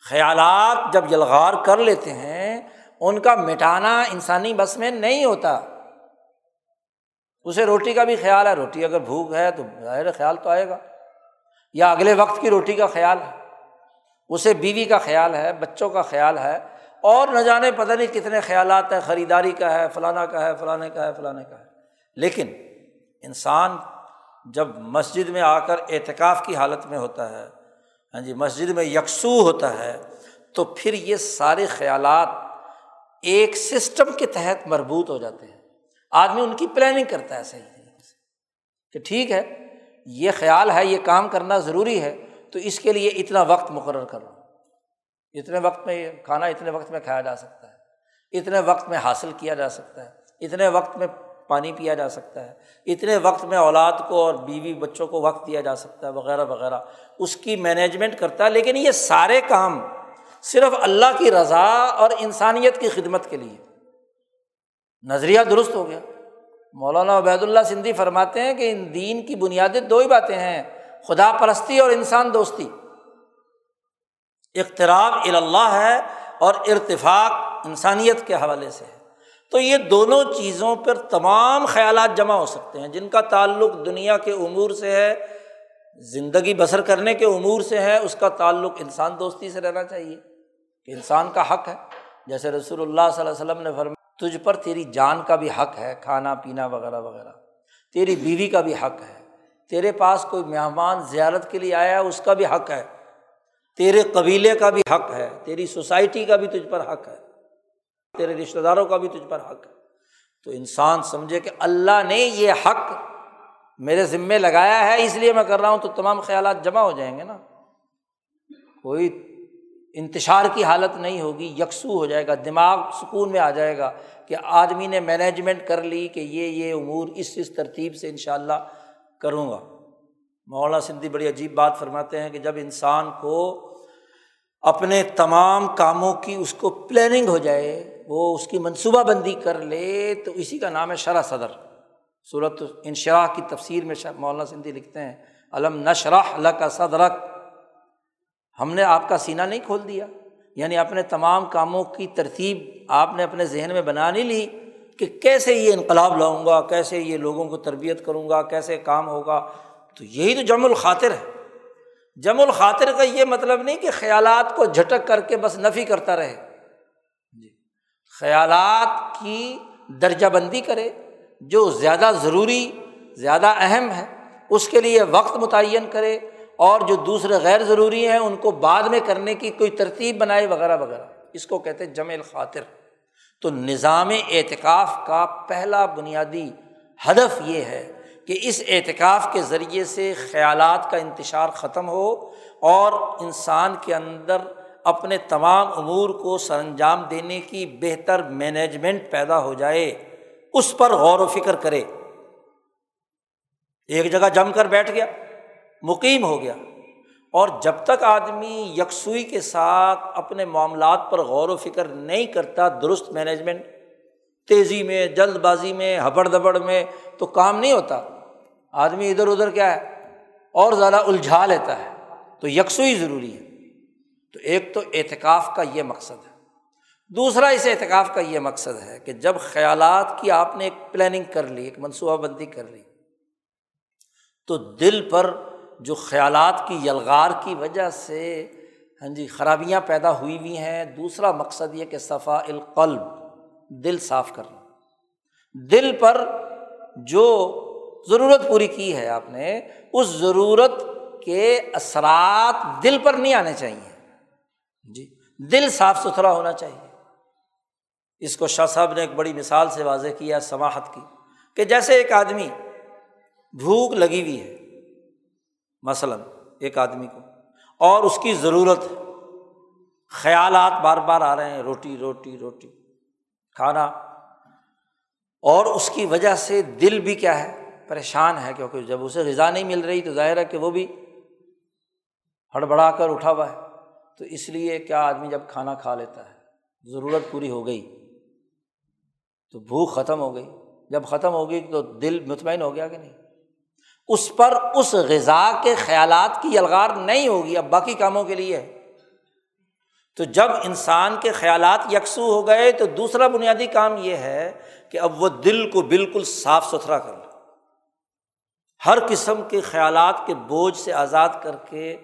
خیالات جب یلغار کر لیتے ہیں، ان کا مٹانا انسانی بس میں نہیں ہوتا۔ اسے روٹی کا بھی خیال ہے، روٹی اگر بھوک ہے تو ظاہر خیال تو آئے گا۔ یا اگلے وقت کی روٹی کا خیال ہے۔ اسے بیوی کا خیال ہے، بچوں کا خیال ہے اور نہ جانے پتہ نہیں کتنے خیالات ہیں، خریداری کا ہے، فلانا کا ہے، فلانے کا ہے، فلانے کا ہے۔ لیکن انسان جب مسجد میں آ کر اعتکاف کی حالت میں ہوتا ہے ہاں جی مسجد میں یکسو ہوتا ہے، تو پھر یہ سارے خیالات ایک سسٹم کے تحت مربوط ہو جاتے ہیں۔ آدمی ان کی پلاننگ کرتا ہے صحیح طریقے سے کہ ٹھیک ہے، یہ خیال ہے، یہ کام کرنا ضروری ہے، تو اس کے لیے اتنا وقت مقرر کر لو اتنے وقت میں کھانا اتنے وقت میں کھایا جا سکتا ہے، اتنے وقت میں حاصل کیا جا سکتا ہے، اتنے وقت میں پانی پیا جا سکتا ہے، اتنے وقت میں اولاد کو اور بیوی بچوں کو وقت دیا جا سکتا ہے، وغیرہ وغیرہ۔ اس کی مینجمنٹ کرتا ہے لیکن یہ سارے کام صرف اللہ کی رضا اور انسانیت کی خدمت کے لیے۔ نظریہ درست ہو گیا۔ مولانا عبید اللہ سندھی فرماتے ہیں کہ ان دین کی بنیادیں دو ہی باتیں ہیں، خدا پرستی اور انسان دوستی۔ اختراب اللہ ہے اور ارتفاق انسانیت کے حوالے سے ہے۔ تو یہ دونوں چیزوں پر تمام خیالات جمع ہو سکتے ہیں۔ جن کا تعلق دنیا کے امور سے ہے، زندگی بسر کرنے کے امور سے ہے، اس کا تعلق انسان دوستی سے رہنا چاہیے۔ کہ انسان کا حق ہے۔ جیسے رسول اللہ صلی اللہ علیہ وسلم نے فرمایا، تجھ پر تیری جان کا بھی حق ہے، کھانا، پینا وغیرہ وغیرہ۔ تیری بیوی کا بھی حق ہے۔ تیرے پاس کوئی مہمان زیارت کے لیے آیا ہے، اس کا بھی حق ہے۔ تیرے قبیلے کا بھی حق ہے، تیری سوسائٹی کا بھی تجھ پر حق ہے، تیرے رشتہ داروں کا بھی تجھ پر حق ہے۔ تو انسان سمجھے کہ اللہ نے یہ حق میرے ذمے لگایا ہے، اس لیے میں کر رہا ہوں تو تمام خیالات جمع ہو جائیں گے نا۔ کوئی انتشار کی حالت نہیں ہوگی، یکسو ہو جائے گا، دماغ سکون میں آ جائے گا کہ آدمی نے مینجمنٹ کر لی کہ یہ یہ امور اس اس ترتیب سے ان شاء اللہ کروں گا۔ مولانا سندھی بڑی عجیب بات فرماتے ہیں کہ جب انسان کو اپنے تمام کاموں کی اس کو پلاننگ ہو جائے، وہ اس کی منصوبہ بندی کر لے، تو اسی کا نام ہے شرح صدر۔ صورت انشراح کی تفسیر میں مولانا سندھی لکھتے ہیں علم نشرح اللہ کا صدرک ہم نے آپ کا سینہ نہیں کھول دیا۔ یعنی اپنے تمام کاموں کی ترتیب آپ نے اپنے ذہن میں بنا نہیں لی کہ کیسے یہ انقلاب لاؤں گا، کیسے یہ لوگوں کو تربیت کروں گا، کیسے کام ہوگا۔ تو یہی تو جم الخاطر ہے۔ جم الخاطر کا یہ مطلب نہیں کہ خیالات کو جھٹک کر کے بس نفی کرتا رہے۔ جی۔ خیالات کی درجہ بندی کرے۔ جو زیادہ ضروری، زیادہ اہم ہے، اس کے لیے وقت متعین کرے۔ اور جو دوسرے غیر ضروری ہیں، ان کو بعد میں کرنے کی کوئی ترتیب بنائے، وغیرہ وغیرہ۔ اس کو کہتے ہیں جمع الخاطر۔ تو نظام اعتکاف کا پہلا بنیادی ہدف یہ ہے کہ اس اعتکاف کے ذریعے سے خیالات کا انتشار ختم ہو اور انسان کے اندر اپنے تمام امور کو سر انجام دینے کی بہتر مینجمنٹ پیدا ہو جائے، اس پر غور و فکر کرے۔ ایک جگہ جم کر بیٹھ گیا، مقیم ہو گیا۔ اور جب تک آدمی یکسوئی کے ساتھ اپنے معاملات پر غور و فکر نہیں کرتا، درست مینجمنٹ تیزی میں، جلد بازی میں، ہبڑ دبڑ میں، تو کام نہیں ہوتا۔ آدمی ادھر ادھر کیا ہے، اور زیادہ الجھا لیتا ہے، تو یکسوئی ضروری ہے۔ تو ایک تو اعتکاف کا یہ مقصد ہے۔ دوسرا اس اعتکاف کا یہ مقصد ہے کہ جب خیالات کی آپ نے ایک پلاننگ کر لی، ایک منصوبہ بندی کر لی، تو دل پر جو خیالات کی یلغار کی وجہ سے ہاں جی خرابیاں پیدا ہوئی ہوئی ہیں۔ دوسرا مقصد یہ کہ صفا القلب، دل صاف کرنا۔ دل پر جو ضرورت پوری کی ہے آپ نے، اس ضرورت کے اثرات دل پر نہیں آنے چاہیے۔ جی دل صاف ستھرا ہونا چاہیے۔ اس کو شاہ صاحب نے ایک بڑی مثال سے واضح کیا سماہت کی، کہ جیسے ایک آدمی بھوک لگی ہوئی ہے، مثلاً ایک آدمی کو، اور اس کی ضرورت خیالات بار بار آ رہے ہیں، روٹی روٹی روٹی، کھانا، اور اس کی وجہ سے دل بھی کیا ہے؟ پریشان ہے کیونکہ جب اسے غذا نہیں مل رہی تو ظاہر ہے کہ وہ بھی ہڑبڑا کر اٹھا ہوا ہے۔ تو اس لیے کیا آدمی جب کھانا کھا لیتا ہے؟ ضرورت پوری ہو گئی۔ تو بھوک ختم ہو گئی۔ جب ختم ہو گئی تو دل مطمئن ہو گیا کہ نہیں؟ اس پر اس غذا کے خیالات کی الغار نہیں ہوگی، اب باقی کاموں کے لیے تو جب انسان کے خیالات یکسو ہو گئے تو دوسرا بنیادی کام یہ ہے کہ اب وہ دل کو بالکل صاف ستھرا کر ہر قسم کے خیالات کے بوجھ سے آزاد کر کے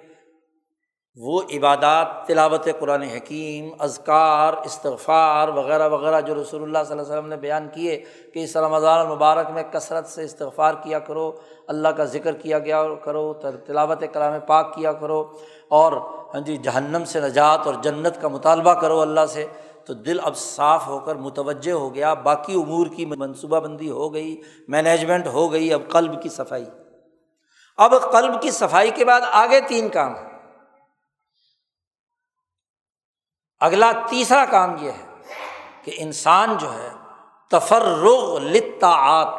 وہ عبادات، تلاوت قرآن حکیم ازکار استغفار وغیرہ وغیرہ جو رسول اللہ صلی اللہ علیہ وسلم نے بیان کیے کہ اس رمضان المبارک میں کثرت سے استغفار کیا کرو، اللہ کا ذکر کیا گیا کرو، تلاوت کلام پاک کیا کرو اور ہاں جی جہنم سے نجات اور جنت کا مطالبہ کرو اللہ سے۔ تو دل اب صاف ہو کر متوجہ ہو گیا، باقی امور کی منصوبہ بندی ہو گئی مینجمنٹ ہو گئی، اب قلب کی صفائی۔ اب قلب کی صفائی کے بعد آگے تین کام ہیں۔ اگلا تیسرا کام یہ ہے کہ انسان جو ہے، تفرغ لطاعت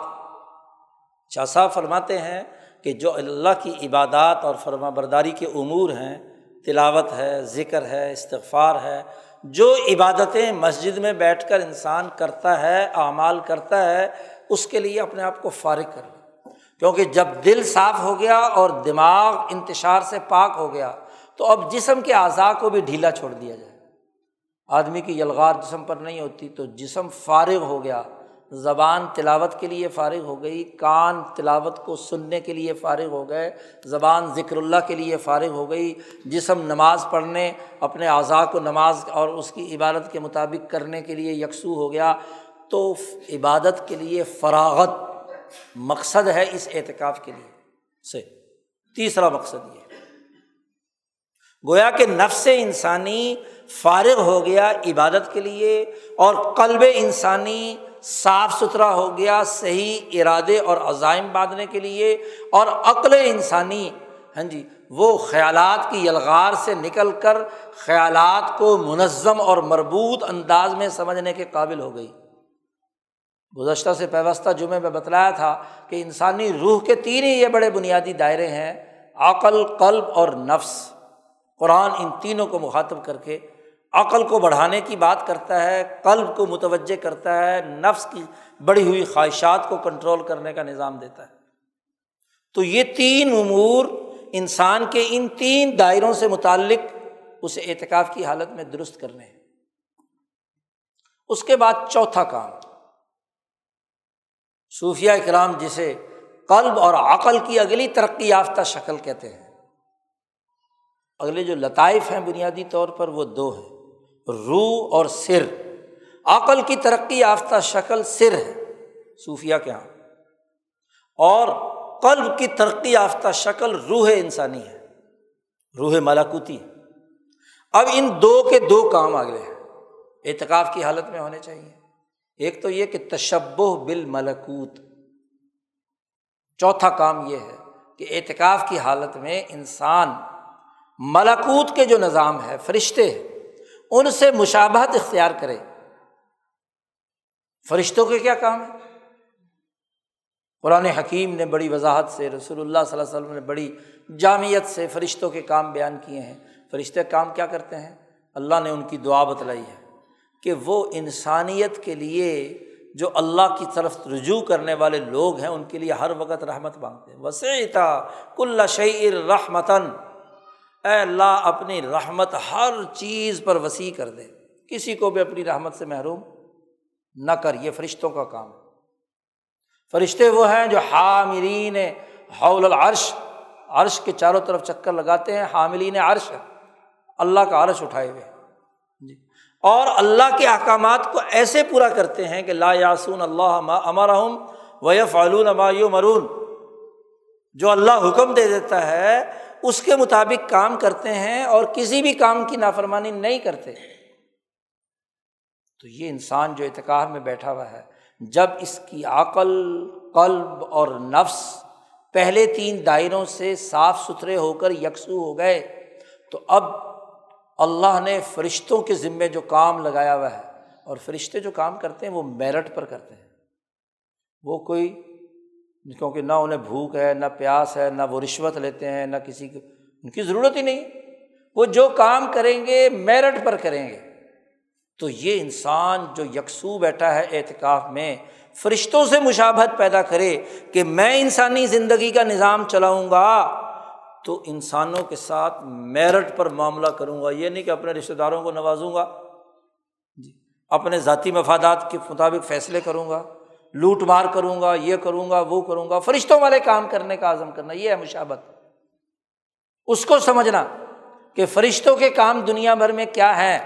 چاسا فرماتے ہیں کہ جو اللہ کی عبادات اور فرما برداری کے امور ہیں، تلاوت ہے، ذکر ہے، استغفار ہے جو عبادتیں مسجد میں بیٹھ کر انسان کرتا ہے، اعمال کرتا ہے، اس کے لیے اپنے آپ کو فارغ کر لیں کیونکہ جب دل صاف ہو گیا اور دماغ انتشار سے پاک ہو گیا، تو اب جسم کے اعضاء کو بھی ڈھیلا چھوڑ دیا جائے۔ آدمی کی یلغار جسم پر نہیں ہوتی، تو جسم فارغ ہو گیا۔ زبان تلاوت کے لیے فارغ ہو گئی، کان تلاوت کو سننے کے لیے فارغ ہو گئے، زبان ذکر اللہ کے لیے فارغ ہو گئی، جسم نماز پڑھنے، اپنے اعضاء کو نماز اور اس کی عبادت کے مطابق کرنے کے لیے یکسو ہو گیا۔ تو عبادت کے لیے فراغت مقصد ہے اس اعتکاف کے لیے۔ سے۔ تیسرا مقصد یہ۔ گویا کہ نفس انسانی فارغ ہو گیا عبادت کے لیے اور قلب انسانی صاف ستھرا ہو گیا، صحیح ارادے اور عزائم باندھنے کے لیے اور عقل انسانی ہاں جی وہ خیالات کی یلغار سے نکل کر خیالات کو منظم اور مربوط انداز میں سمجھنے کے قابل ہو گئی۔ گزشتہ سے پیوستہ جمعے میں بتلایا تھا کہ انسانی روح کے تین ہی یہ بڑے بنیادی دائرے ہیں، عقل، قلب اور نفس۔ قرآن ان تینوں کو مخاطب کر کے عقل کو بڑھانے کی بات کرتا ہے، قلب کو متوجہ کرتا ہے، نفس کی بڑی ہوئی خواہشات کو کنٹرول کرنے کا نظام دیتا ہے۔ تو یہ تین امور انسان کے ان تین دائروں سے متعلق اسے اعتکاف کی حالت میں درست کرنے ہیں۔ اس کے بعد چوتھا کام۔ صوفیہ اکرام جسے قلب اور عقل کی اگلی ترقی یافتہ شکل کہتے ہیں۔ اگلے جو لطائف ہیں بنیادی طور پر وہ دو ہیں۔ روح اور سر۔ عقل کی ترقی یافتہ شکل سر ہے۔ صوفیہ کے یہاں اور قلب کی ترقی یافتہ شکل روح انسانی ہے۔ روح ملاکوتی ہے۔ اب ان دو کے دو کام اگلے ہیں۔ اعتکاف کی حالت میں ہونے چاہیے۔ ایک تو یہ کہ تشبہ بال ملکوت چوتھا کام یہ ہے کہ اعتکاف کی حالت میں انسان ملاکوت کے جو نظام ہے، فرشتے ان سے مشابہت اختیار کرے۔ فرشتوں کے کیا کام ہے قرآن حکیم نے بڑی وضاحت سے، رسول اللہ صلی اللہ علیہ وسلم نے بڑی جامعت سے فرشتوں کے کام بیان کیے ہیں۔ فرشتے کام کیا کرتے ہیں؟ اللہ نے ان کی دعا بتلائی ہے کہ وہ انسانیت کے لیے جو اللہ کی طرف رجوع کرنے والے لوگ ہیں، ان کے لیے ہر وقت رحمت مانگتے ہیں۔ وسیع تھا کل شعر رحمتن اے اللہ اپنی رحمت ہر چیز پر وسیع کر دے۔ کسی کو بھی اپنی رحمت سے محروم نہ کر، یہ فرشتوں کا کام ہے۔ فرشتے وہ ہیں جو حامرین حول العرش، عرش کے چاروں طرف چکر لگاتے ہیں، حاملین عرش۔ اللہ کا عرش اٹھائے ہوئے جی۔ اور اللہ کے احکامات کو ایسے پورا کرتے ہیں کہ لا یاسون اللہ امرحم و فعلون اما مرون جو اللہ حکم دے دیتا ہے اس کے مطابق کام کرتے ہیں اور کسی بھی کام کی نافرمانی نہیں کرتے۔ تو یہ انسان جو اعتکاف میں بیٹھا ہوا ہے، جب اس کی عقل، قلب اور نفس پہلے تین دائروں سے صاف ستھرے ہو کر یکسو ہو گئے، تو اب اللہ نے فرشتوں کے ذمے جو کام لگایا ہوا ہے، اور فرشتے جو کام کرتے ہیں وہ میرٹ پر کرتے ہیں۔ وہ کوئی کیونکہ نہ انہیں بھوک ہے، نہ پیاس ہے، نہ وہ رشوت لیتے ہیں، نہ کسی کی، ان کی ضرورت ہی نہیں۔ وہ جو کام کریں گے، میرٹ پر کریں گے۔ تو یہ انسان جو یکسو بیٹھا ہے اعتکاف میں، فرشتوں سے مشابت پیدا کرے کہ میں انسانی زندگی کا نظام چلاؤں گا، تو انسانوں کے ساتھ میرٹ پر معاملہ کروں گا۔ یہ نہیں کہ اپنے رشتے داروں کو نوازوں گا۔ جی اپنے ذاتی مفادات کے مطابق فیصلے کروں گا۔ لوٹ مار کروں گا، یہ کروں گا، وہ کروں گا، فرشتوں والے کام کرنے کا عزم کرنا، یہ ہے مشابت۔ اس کو سمجھنا کہ فرشتوں کے کام دنیا بھر میں کیا ہے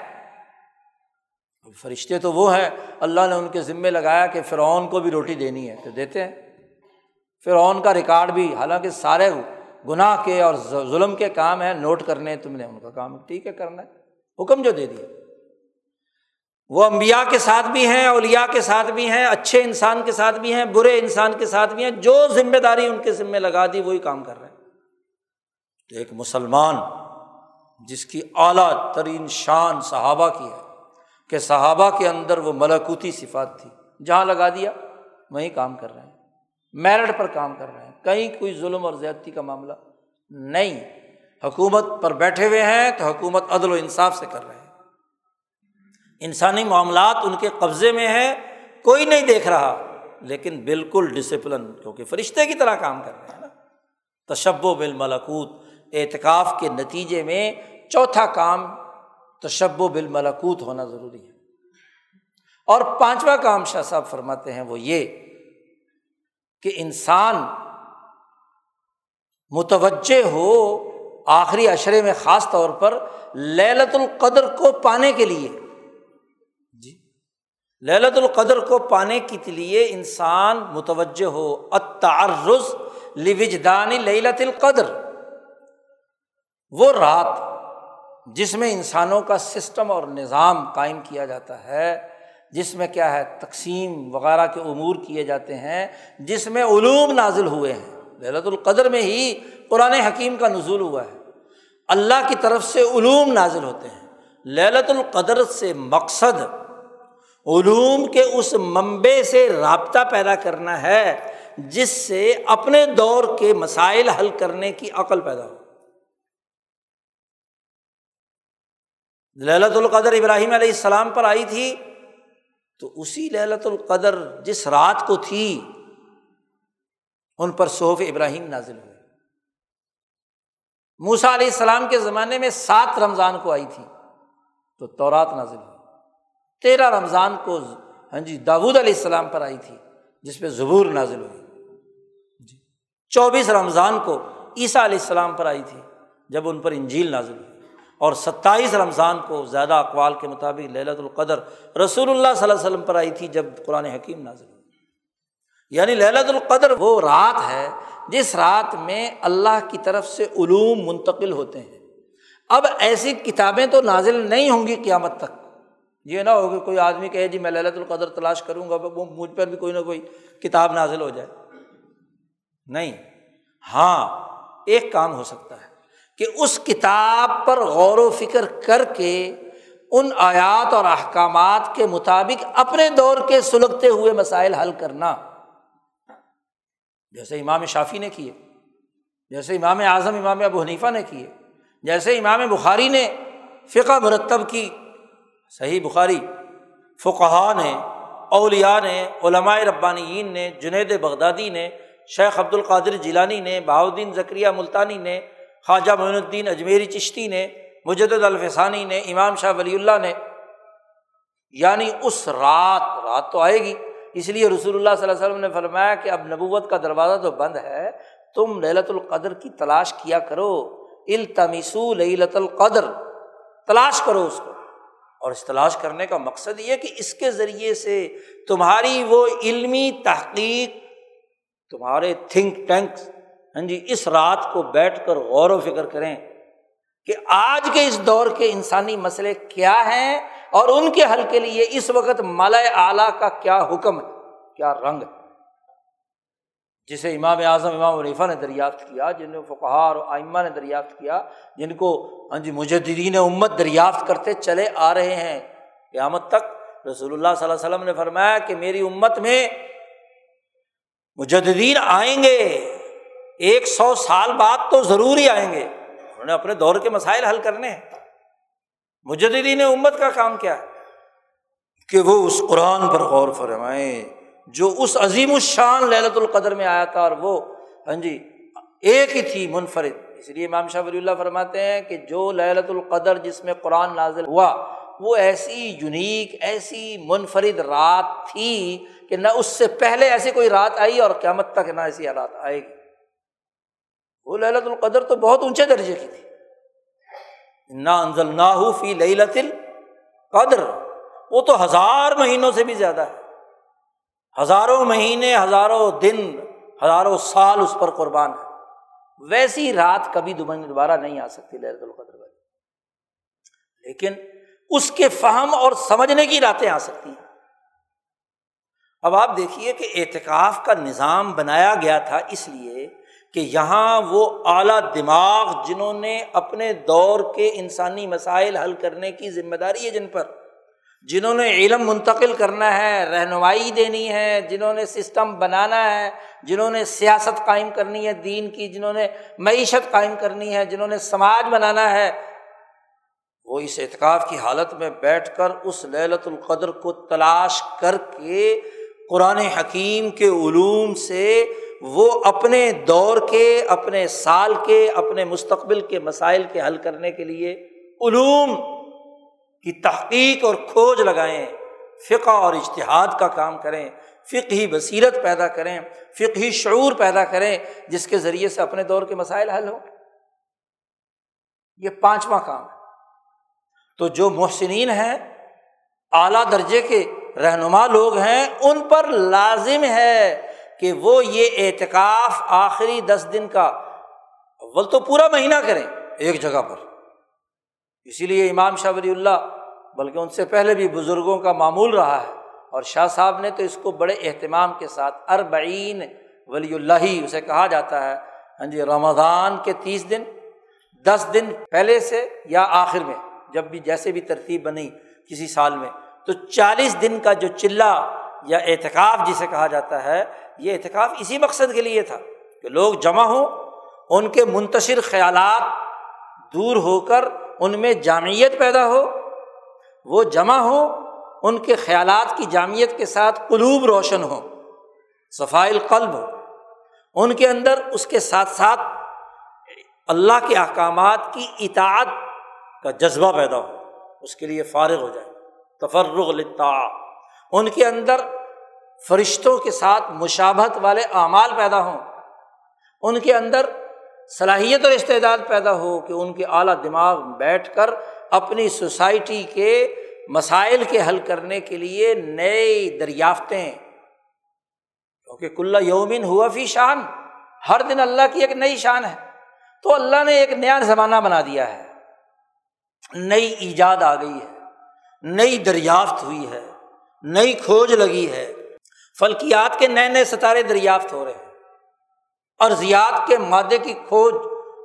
فرشتے تو وہ ہیں، اللہ نے ان کے ذمے لگایا کہ فرعون کو بھی روٹی دینی ہے تو دیتے ہیں۔ فرعون کا ریکارڈ بھی، حالانکہ سارے گناہ کے اور ظلم کے کام ہیں، نوٹ کرنے تم نے ان کا کام ٹھیک ہے، کرنا ہے، حکم جو دے دیا۔ وہ امبیا کے ساتھ بھی ہیں اولیا کے ساتھ بھی ہیں، اچھے انسان کے ساتھ بھی ہیں، برے انسان کے ساتھ بھی ہیں، جو ذمہ داری ان کے ذمے لگا دی وہی کام کر رہے ہیں۔ تو ایک مسلمان جس کی اعلیٰ ترین شان صحابہ کی ہے، کہ صحابہ کے اندر وہ ملاکوتی صفات تھی، جہاں لگا دیا، وہیں کام کر رہے ہیں، میرٹ پر کام کر رہے ہیں، کہیں کوئی ظلم اور زیادتی کا معاملہ نہیں۔ حکومت پر بیٹھے ہوئے ہیں تو حکومت عدل و انصاف سے کر رہے ہیں۔ انسانی معاملات ان کے قبضے میں ہے کوئی نہیں دیکھ رہا۔ لیکن بالکل ڈسپلن کیونکہ فرشتے کی طرح کام کر رہے ہیں نا۔ تشب و بالملاکوت اعتکاف کے نتیجے میں چوتھا کام تشب و بالملاکوت ہونا ضروری ہے۔ اور پانچواں کام شاہ صاحب فرماتے ہیں وہ یہ کہ انسان متوجہ ہو آخری اشرے میں خاص طور پر للت القدر کو پانے کے لیے۔ للت القدر کو پانے کے لیے انسان متوجہ ہو اتعرض لوجدانی للت القدر۔ وہ رات جس میں انسانوں کا سسٹم اور نظام قائم کیا جاتا ہے، جس میں کیا ہے، تقسیم وغیرہ کے امور کیے جاتے ہیں، جس میں علوم نازل ہوئے ہیں۔ للت القدر میں ہی قرآن حکیم کا نزول ہوا ہے۔ اللہ کی طرف سے علوم نازل ہوتے ہیں۔ للت القدر سے مقصد علوم کے اس منبے سے رابطہ پیدا کرنا ہے جس سے اپنے دور کے مسائل حل کرنے کی عقل پیدا ہو۔ للت القدر ابراہیم علیہ السلام پر آئی تھی تو اسی للت القدر جس رات کو تھی، ان پر صحف ابراہیم نازل ہوئے۔ موسا علیہ السلام کے زمانے میں سات رمضان کو آئی تھی تو تورات نازل ہوئی۔ تیرہ رمضان کو ہاں جی داود علیہ السلام پر آئی تھی، جس پہ زبور نازل ہوئی۔ جی چوبیس رمضان کو عیسیٰ علیہ السلام پر آئی تھی، جب ان پر انجیل نازل ہوئی۔ اور ستائیس رمضان کو زیادہ اقوال کے مطابق للت القدر رسول اللہ صلی اللہ علیہ وسلم پر آئی تھی، جب قرآن حکیم نازل ہوئی۔ یعنی للت القدر وہ رات ہے جس رات میں اللہ کی طرف سے علوم منتقل ہوتے ہیں۔ اب ایسی کتابیں تو نازل نہیں ہوں گی قیامت تک۔ یہ نہ ہوگی کوئی آدمی کہے جی میں للت القدر تلاش کروں گا، وہ مجھ پر بھی کوئی نہ کوئی کتاب نازل ہو جائے۔ نہیں۔ ہاں ایک کام ہو سکتا ہے کہ اس کتاب پر غور و فکر کر کے ان آیات اور احکامات کے مطابق اپنے دور کے سلگتے ہوئے مسائل حل کرنا۔ جیسے امام شافی نے کیے، جیسے امام اعظم، امام ابو حنیفہ نے کیے، جیسے امام بخاری نے فقہ مرتب کی صحیح بخاری فقہ نے اولیا نے علمائے ربانیین نے، جنید بغدادی نے، شیخ عبد القادر جیلانی نے بہاؤدین ذکریہ ملتانی نے، خواجہ معین الدین اجمیری چشتی نے مجد الفسانی نے، امام شاہ ولی اللہ نے۔ یعنی اس رات رات تو آئے گی۔ اس لیے رسول اللہ صلی اللہ علیہ وسلم نے فرمایا کہ اب نبوت کا دروازہ تو بند ہے، تم للت القدر کی تلاش کیا کرو۔ التمسو للت القدر۔ تلاش کرو اس کو۔ اور اس تلاش کرنے کا مقصد یہ کہ اس کے ذریعے سے تمہاری وہ علمی تحقیق، تمہارے تھنک ٹینکس ہاں جی اس رات کو بیٹھ کر غور و فکر کریں کہ آج کے اس دور کے انسانی مسئلے کیا ہیں اور ان کے حل کے لیے اس وقت مالا اعلیٰ کا کیا حکم ہے، کیا رنگ ہے۔ جسے امام اعظم، امام عنیفا نے دریافت کیا، جن فقہار اور آئمہ نے دریافت کیا، جن کو ہاں جی مجدین امت دریافت کرتے چلے آ رہے ہیں۔ قیامت تک رسول اللہ صلی اللہ علیہ وسلم نے فرمایا کہ میری امت میں مجدین آئیں گے۔ ایک سو سال بعد تو ضرور ہی آئیں گے۔ انہوں نے اپنے دور کے مسائل حل کرنے ہیں۔ مجدین امت کا کام کیا ہے؟ کہ وہ اس قرآن پر غور فرمائیں۔ جو اس عظیم الشان للت القدر میں آیا تھا اور وہ ہاں جی ایک ہی تھی، منفرد۔ اس لیے امام شاہ ولی اللہ فرماتے ہیں کہ جو للت القدر جس میں قرآن نازل ہوا، وہ ایسی یونیک، ایسی منفرد رات تھی کہ نہ اس سے پہلے ایسی کوئی رات آئی اور قیامت تک نہ ایسی رات آئے گی۔ وہ للت القدر تو بہت اونچے درجے کی تھی۔ نہ انزل نہ فی للت القدر۔ وہ تو ہزار مہینوں سے بھی زیادہ ہے۔ ہزاروں مہینے، ہزاروں دن، ہزاروں سال اس پر قربان ہے۔ ویسی رات کبھی دوبارہ نہیں آ سکتی لہرت القدر والی لیکن اس کے فہم اور سمجھنے کی راتیں آ سکتی ہیں۔ اب آپ دیکھیے کہ اعتکاف کا نظام بنایا گیا تھا اس لیے کہ یہاں وہ اعلیٰ دماغ جنہوں نے اپنے دور کے انسانی مسائل حل کرنے کی ذمہ داری ہے جن پر جنہوں نے علم منتقل کرنا ہے، رہنمائی دینی ہے، جنہوں نے سسٹم بنانا ہے، جنہوں نے سیاست قائم کرنی ہے، دین کی، جنہوں نے معیشت قائم کرنی ہے، جنہوں نے سماج بنانا ہے، وہ اس اعتکاف کی حالت میں بیٹھ کر اس للت القدر کو تلاش کر کے قرآن حکیم کے علوم سے وہ اپنے دور کے، اپنے سال کے، اپنے مستقبل کے مسائل کے حل کرنے کے لیے علوم کی تحقیق اور کھوج لگائیں، فقہ اور اشتہاد کا کام کریں، فقہی بصیرت پیدا کریں، فقہی شعور پیدا کریں، جس کے ذریعے سے اپنے دور کے مسائل حل ہوں۔ یہ پانچواں کام ہے۔ تو جو محسنین ہیں، اعلیٰ درجے کے رہنما لوگ ہیں، ان پر لازم ہے کہ وہ یہ اعتکاف آخری دس دن کا اول تو پورا مہینہ کریں ایک جگہ پر۔ اسی لیے امام شاہ ولی اللہ، بلکہ ان سے پہلے بھی بزرگوں کا معمول رہا ہے، اور شاہ صاحب نے تو اس کو بڑے اہتمام کے ساتھ اربعین ولی اللہ ہی اسے کہا جاتا ہے۔ ہاں جی رمضان کے تیس دن، دس دن پہلے سے یا آخر میں، جب بھی جیسے بھی ترتیب بنی کسی سال میں۔ تو چالیس دن کا جو چلہ یا اعتکاف جسے کہا جاتا ہے، یہ اعتکاف اسی مقصد کے لیے تھا کہ لوگ جمع ہوں، ان کے منتشر خیالات دور ہو کر ان میں جامعیت پیدا ہو، وہ جمع ہوں ان کے خیالات کی جامعت کے ساتھ قلوب روشن ہوں صفائل قلب ہو۔ ان کے اندر اس کے ساتھ ساتھ اللہ کے احکامات کی اطاعت کا جذبہ پیدا ہو، اس کے لیے فارغ ہو جائے۔ تفرغ لتا ان کے اندر فرشتوں کے ساتھ مشابت والے اعمال پیدا ہوں۔ ان کے اندر صلاحیت اور استعداد پیدا ہو کہ ان کے اعلیٰ دماغ بیٹھ کر اپنی سوسائٹی کے مسائل کے حل کرنے کے لیے نئے دریافتیں، کیونکہ کلّا یومن ہوا فی شان، ہر دن اللہ کی ایک نئی شان ہے۔ تو اللہ نے ایک نیا زمانہ بنا دیا ہے۔ نئی ایجاد آ گئی ہے۔ نئی دریافت ہوئی ہے۔ نئی کھوج لگی ہے۔ فلکیات کے نئے نئے ستارے دریافت ہو رہے ہیں۔ ارضیات کے مادے کی کھوج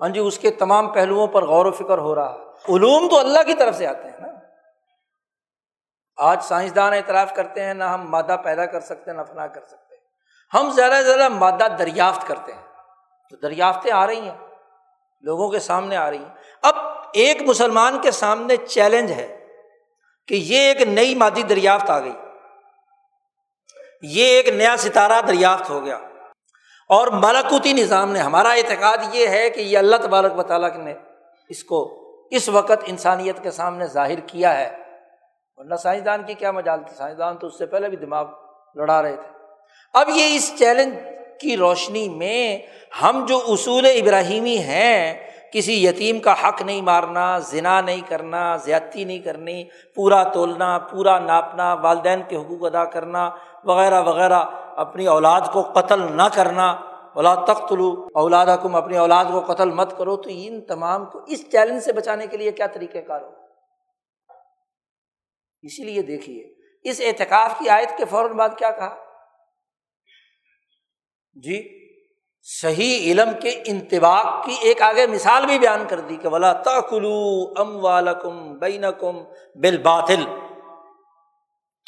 ہاں جی اس کے تمام پہلوؤں پر غور و فکر ہو رہا ہے۔ علوم تو اللہ کی طرف سے آتے ہیں نا۔ آج سائنسدان اعتراف کرتے ہیں، نہ ہم مادہ پیدا کر سکتے، نہ فنا کر سکتے۔ ہم زیادہ سے زیادہ مادہ دریافت کرتے ہیں۔ تو دریافتیں آ رہی ہیں، لوگوں کے سامنے آ رہی ہیں۔ اب ایک مسلمان کے سامنے چیلنج ہے کہ یہ ایک نئی مادی دریافت آ گئی۔ یہ ایک نیا ستارہ دریافت ہو گیا۔ اور ملکوتی نظام نے، ہمارا اعتقاد یہ ہے کہ یہ اللہ تبارک و تعالیٰ نے اس کو اس وقت انسانیت کے سامنے ظاہر کیا ہے۔ ورنہ سائنسدان کی کیا مجال تھی؟ سائنسدان تو اس سے پہلے بھی دماغ لڑا رہے تھے۔ اب یہ اس چیلنج کی روشنی میں ہم جو اصول ابراہیمی ہیں، کسی یتیم کا حق نہیں مارنا ذنا نہیں کرنا، زیادتی نہیں کرنی، پورا تولنا، پورا ناپنا، والدین کے حقوق ادا کرنا وغیرہ وغیرہ، اپنی اولاد کو قتل نہ کرنا۔ اولاد تخت لو اولاد حکم اپنی اولاد کو قتل مت کرو۔ تو ان تمام کو اس چیلنج سے بچانے کے لیے کیا طریقہ کار ہو؟ اسی لیے دیکھیے، اس اعتکاف کی آیت کے فوراً بعد کیا کہا؟ جی صحیح علم کے انتباق کی ایک آگے مثال بھی بیان کر دی کہ ولا تلو ام والم بین کم بل باطل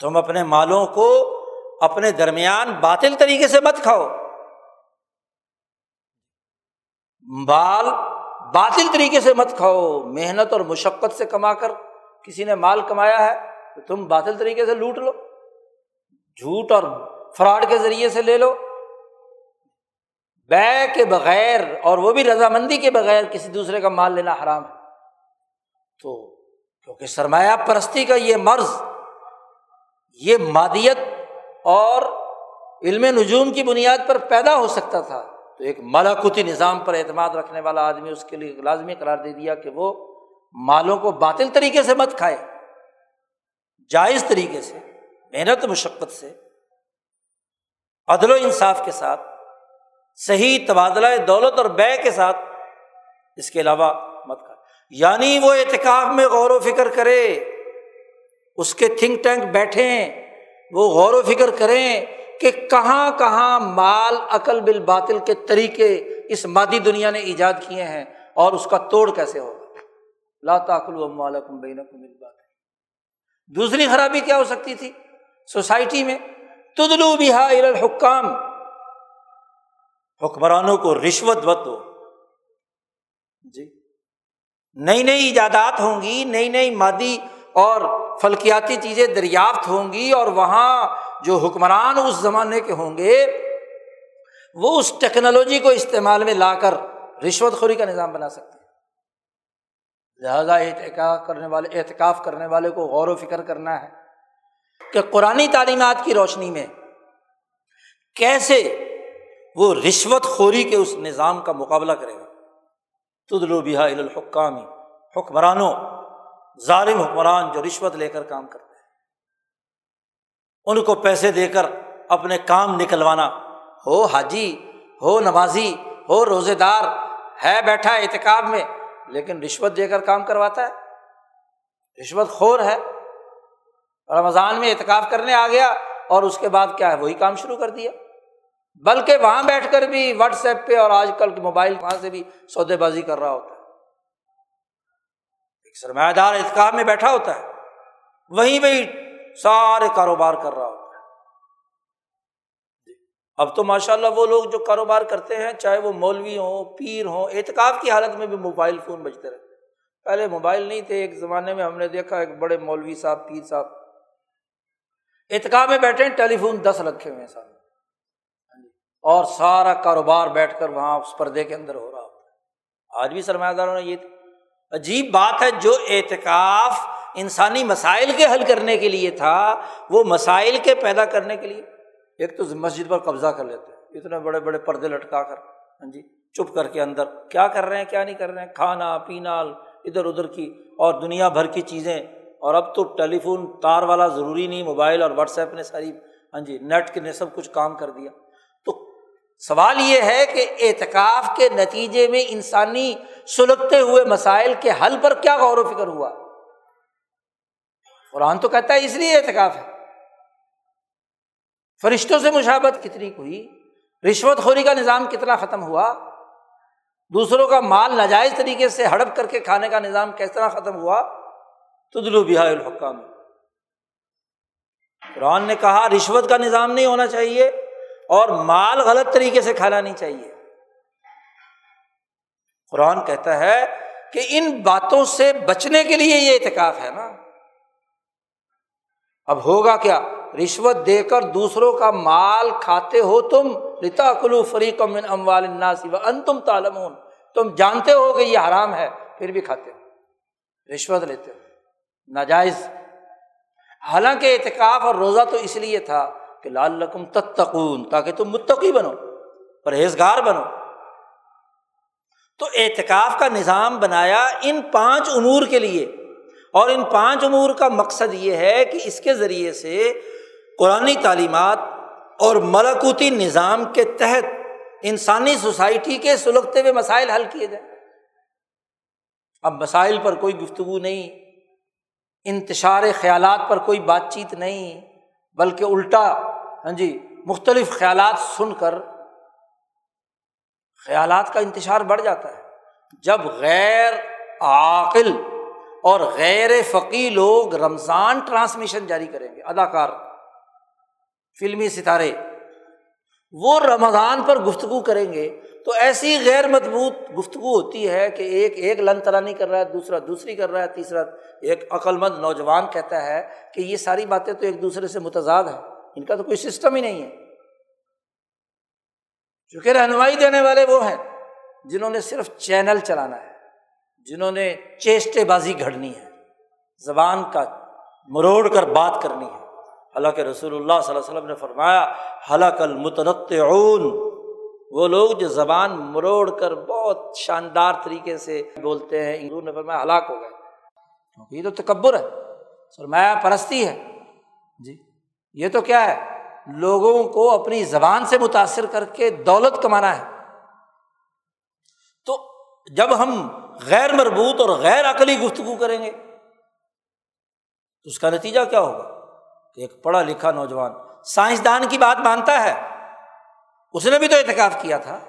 تم اپنے مالوں کو اپنے درمیان باطل طریقے سے مت کھاؤ۔ بال باطل طریقے سے مت کھاؤ۔ محنت اور مشقت سے کما کر کسی نے مال کمایا ہے تو تم باطل طریقے سے لوٹ لو۔ جھوٹ اور فراڈ کے ذریعے سے لے لو۔ بے کے بغیر اور وہ بھی رضامندی کے بغیر کسی دوسرے کا مال لینا حرام ہے۔ تو کیونکہ سرمایہ پرستی کا یہ مرض، یہ مادیت اور علم نجوم کی بنیاد پر پیدا ہو سکتا تھا۔ تو ایک ملاکوتی نظام پر اعتماد رکھنے والا آدمی اس کے لیے لازمی قرار دے دیا کہ وہ مالوں کو باطل طریقے سے مت کھائے، جائز طریقے سے، محنت، مشقت سے، عدل و انصاف کے ساتھ، صحیح تبادلہ دولت اور بے کے ساتھ اس کے علاوہ مت کر یعنی وہ اعتکاف میں غور و فکر کرے، اس کے تھنک ٹینک بیٹھیں وہ غور و فکر کریں کہ کہاں کہاں مال عقل بال باطل کے طریقے اس مادی دنیا نے ایجاد کیے ہیں اور اس کا توڑ کیسے ہوگا؟ بین دوسری خرابی کیا ہو سکتی تھی؟ سوسائٹی میں تدلو بہا الحکام۔ حکمرانوں کو رشوت وت ہو جی۔ نئی نئی ایجادات ہوں گی، نئی نئی مادی اور فلکیاتی چیزیں دریافت ہوں گی اور وہاں جو حکمران اس زمانے کے ہوں گے، وہ اس ٹیکنالوجی کو استعمال میں لا کر رشوت خوری کا نظام بنا سکتے ہیں۔ لہٰذا احتکاف کرنے والے احتکاف کرنے والے کو غور و فکر کرنا ہے کہ قرآن تعلیمات کی روشنی میں کیسے وہ رشوت خوری کے اس نظام کا مقابلہ کرے گا۔ تدلو بہا الحکامی، حکمرانوں ظالم حکمران جو رشوت لے کر کام کرتے ہیں۔ ان کو پیسے دے کر اپنے کام نکلوانا۔ ہو حاجی، ہو نمازی ہو روزے دار، ہے بیٹھا اعتکاب میں، لیکن رشوت دے کر کام کرواتا ہے۔ رشوت خور ہے۔ رمضان میں اعتکاف کرنے آ گیا اور اس کے بعد کیا ہے؟ وہی کام شروع کر دیا۔ بلکہ وہاں بیٹھ کر بھی واٹس ایپ پہ اور آج کل کے موبائل وہاں سے بھی سودے بازی کر رہا ہوتا ہے۔ سرمایہ دار اعتکاب میں بیٹھا ہوتا ہے۔ وہیں وہی سارے کاروبار کر رہا ہوتا ہے۔ اب تو ماشاء اللہ وہ لوگ جو کاروبار کرتے ہیں، چاہے وہ مولوی ہوں، پیر ہوں اعتکاب کی حالت میں بھی موبائل فون بجتے رہتے پہلے موبائل نہیں تھے، ایک زمانے میں ہم نے دیکھا ایک بڑے مولوی صاحب، پیر صاحب۔ اتکا میں بیٹھے ٹیلی فون دس رکھے ہوئے ہیں سارے اور سارا کاروبار بیٹھ کر وہاں اس پردے کے اندر ہو رہا ہوتا ہے۔ آج بھی سرمایہ داروں نے یہ عجیب بات ہے، جو اعتکاف انسانی مسائل کے حل کرنے کے لیے تھا، وہ مسائل کے پیدا کرنے کے لیے۔ ایک تو مسجد پر قبضہ کر لیتے اتنے بڑے بڑے پردے لٹکا کر ہاں جی چپ کر کے اندر۔ کیا کر رہے ہیں، کیا نہیں کر رہے ہیں؟ کھانا، پینا، ادھر ادھر کی اور دنیا بھر کی چیزیں۔ اور اب تو ٹیلی فون تار والا ضروری نہیں، موبائل اور واٹس ایپ نے ساری ہاں جی نیٹ کے نے سب کچھ کام کر دیا۔ سوال یہ ہے کہ اعتکاف کے نتیجے میں انسانی سلگتے ہوئے مسائل کے حل پر کیا غور و فکر ہوا؟ قرآن تو کہتا ہے اس لیے اعتکاف ہے۔ فرشتوں سے مشابت کتنی ہوئی؟ رشوت خوری کا نظام کتنا ختم ہوا؟ دوسروں کا مال ناجائز طریقے سے ہڑپ کر کے کھانے کا نظام کس طرح ختم ہوا؟ تو دلو بہا الحکام۔ قرآن نے کہا، رشوت کا نظام نہیں ہونا چاہیے۔ اور مال غلط طریقے سے کھانا نہیں چاہیے۔ قرآن کہتا ہے کہ ان باتوں سے بچنے کے لیے یہ اعتکاف ہے نا۔ اب ہوگا کیا؟ رشوت دے کر دوسروں کا مال کھاتے ہو تم۔ رتا کلو فریق من اموال و ان تم تالمون تم جانتے ہو کہ یہ حرام ہے، پھر بھی کھاتے ہو۔ رشوت لیتے ہو۔ ناجائز۔ حالانکہ اعتکاف اور روزہ تو اس لیے تھا کہ لال رقم تتقون، تاکہ تم متقی بنو، پرہیزگار بنو۔ تو اعتکاف کا نظام بنایا ان پانچ امور کے لیے۔ اور ان پانچ امور کا مقصد یہ ہے کہ اس کے ذریعے سے قرآن تعلیمات اور ملکوتی نظام کے تحت انسانی سوسائٹی کے سلگتے ہوئے مسائل حل کیے جائیں۔ اب مسائل پر کوئی گفتگو نہیں، انتشار خیالات پر کوئی بات چیت نہیں۔ بلکہ الٹا ہاں جی مختلف خیالات سن کر خیالات کا انتشار بڑھ جاتا ہے۔ جب غیر عاقل اور غیر فقی لوگ رمضان ٹرانسمیشن جاری کریں گے، اداکار، فلمی ستارے، وہ رمضان پر گفتگو کریں گے تو ایسی غیر مضبوط گفتگو ہوتی ہے کہ ایک ایک لن ترانی کر رہا ہے، دوسرا دوسری کر رہا ہے، تیسرا ایک عقل مند نوجوان کہتا ہے کہ یہ ساری باتیں تو ایک دوسرے سے متضاد ہیں۔ ان کا تو کوئی سسٹم ہی نہیں ہے۔ چونکہ رہنمائی دینے والے وہ ہیں جنہوں نے صرف چینل چلانا ہے، جنہوں نے چیسٹے بازی گھڑنی ہے۔ زبان کا مروڑ کر بات کرنی ہے۔ حالانکہ رسول اللہ صلی اللہ علیہ وسلم نے فرمایا، حلق المترت وہ لوگ جو زبان مروڑ کر بہت شاندار طریقے سے بولتے ہیں انگور نے فرمایا ہلاک ہو گئے۔ کیونکہ یہ تو تکبر ہے، سرمایہ پرستی ہے۔ جی یہ تو کیا ہے؟ لوگوں کو اپنی زبان سے متاثر کر کے دولت کمانا ہے۔ تو جب ہم غیر مربوط اور غیر عقلی گفتگو کریں گے، تو اس کا نتیجہ کیا ہوگا؟ کہ ایک پڑھا لکھا نوجوان سائنسدان کی بات مانتا ہے اس نے بھی تو احتکاف کیا تھا۔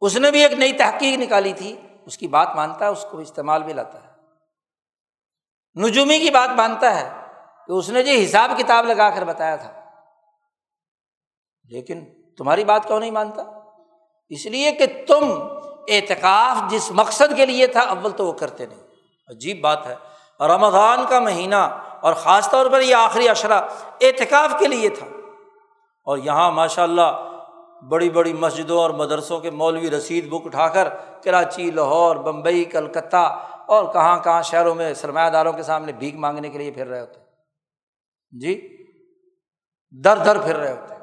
اس نے بھی ایک نئی تحقیق نکالی تھی۔ اس کی بات مانتا ہے اس کو استعمال بھی لاتا ہے۔ نجومی کی بات مانتا ہے کہ اس نے جو حساب کتاب لگا کر بتایا تھا۔ لیکن تمہاری بات کیوں نہیں مانتا؟ اس لیے کہ تم اعتکاف جس مقصد کے لیے تھا، اول تو وہ کرتے نہیں۔ عجیب بات ہے۔ رمضان کا مہینہ اور خاص طور پر یہ آخری اشرا اعتکاف کے لیے تھا۔ اور یہاں ماشاء اللہ بڑی بڑی مسجدوں اور مدرسوں کے مولوی رسید بک اٹھا کر کراچی، لاہور، بمبئی، کلکتہ اور کہاں کہاں شہروں میں سرمایہ داروں کے سامنے بھیک مانگنے کے لیے پھر رہے ہوتے جی؟ در در پھر رہے ہوتے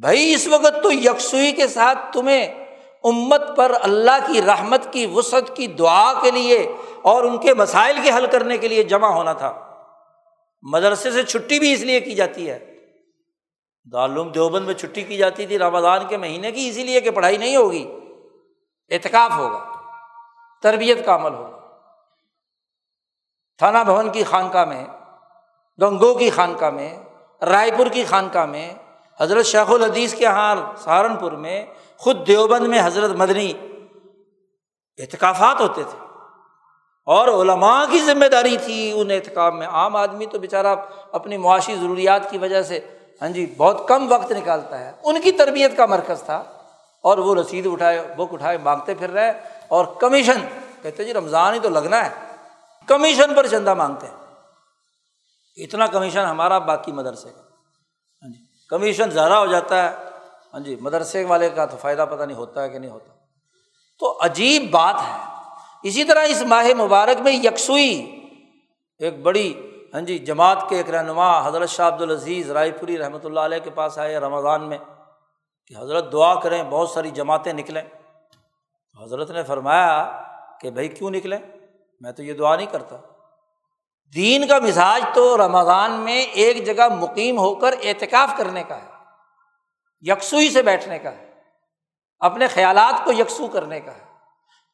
بھائی، اس وقت تو یکسوئی کے ساتھ تمہیں امت پر اللہ کی رحمت کی وسعت کی دعا کے لیے اور ان کے مسائل کے حل کرنے کے لیے جمع ہونا تھا۔ مدرسے سے چھٹی بھی اس لیے کی جاتی ہے۔ دارالعلوم دیوبند میں چھٹی کی جاتی تھی رمضان کے مہینے کی، اسی لیے کہ پڑھائی نہیں ہوگی، اعتکاف ہوگا، تربیت کا عمل ہوگا۔ تھانہ بھون کی خانقاہ میں، گنگو کی خانقاہ میں، رائے پور کی خانقاہ میں، حضرت شیخ الحدیث کے یہاں سہارنپور میں خود دیوبند میں حضرت مدنی اعتکافات ہوتے تھے۔ اور علماء کی ذمہ داری تھی ان اعتکاف میں۔ عام آدمی تو بیچارہ اپنی معاشی ضروریات کی وجہ سے ہاں جی بہت کم وقت نکالتا ہے۔ ان کی تربیت کا مرکز تھا۔ اور وہ رسید اٹھائے، بک اٹھائے، مانگتے پھر رہے۔ اور کمیشن، کہتے جی رمضان ہی تو لگنا ہے۔ کمیشن پر چندہ مانگتے ہیں۔ اتنا کمیشن ہمارا باقی مدرسے کا۔ ہاں جی کمیشن زیادہ ہو جاتا ہے۔ ہاں جی مدرسے والے کا تو فائدہ پتہ نہیں ہوتا ہے کہ نہیں ہوتا۔ تو عجیب بات ہے۔ اسی طرح اس ماہ مبارک میں یکسوئی ایک بڑی ہاں جی جماعت کے ایک رہنما حضرت شاہ عبد العزیز رائے پوری رحمۃ اللہ علیہ کے پاس آئے رمضان میں کہ حضرت دعا کریں، بہت ساری جماعتیں نکلیں۔ حضرت نے فرمایا کہ بھائی کیوں نکلیں؟ میں تو یہ دعا نہیں کرتا۔ دین کا مزاج تو رمضان میں ایک جگہ مقیم ہو کر اعتکاف کرنے کا ہے، یکسوئی سے بیٹھنے کا ہے، اپنے خیالات کو یکسو کرنے کا ہے۔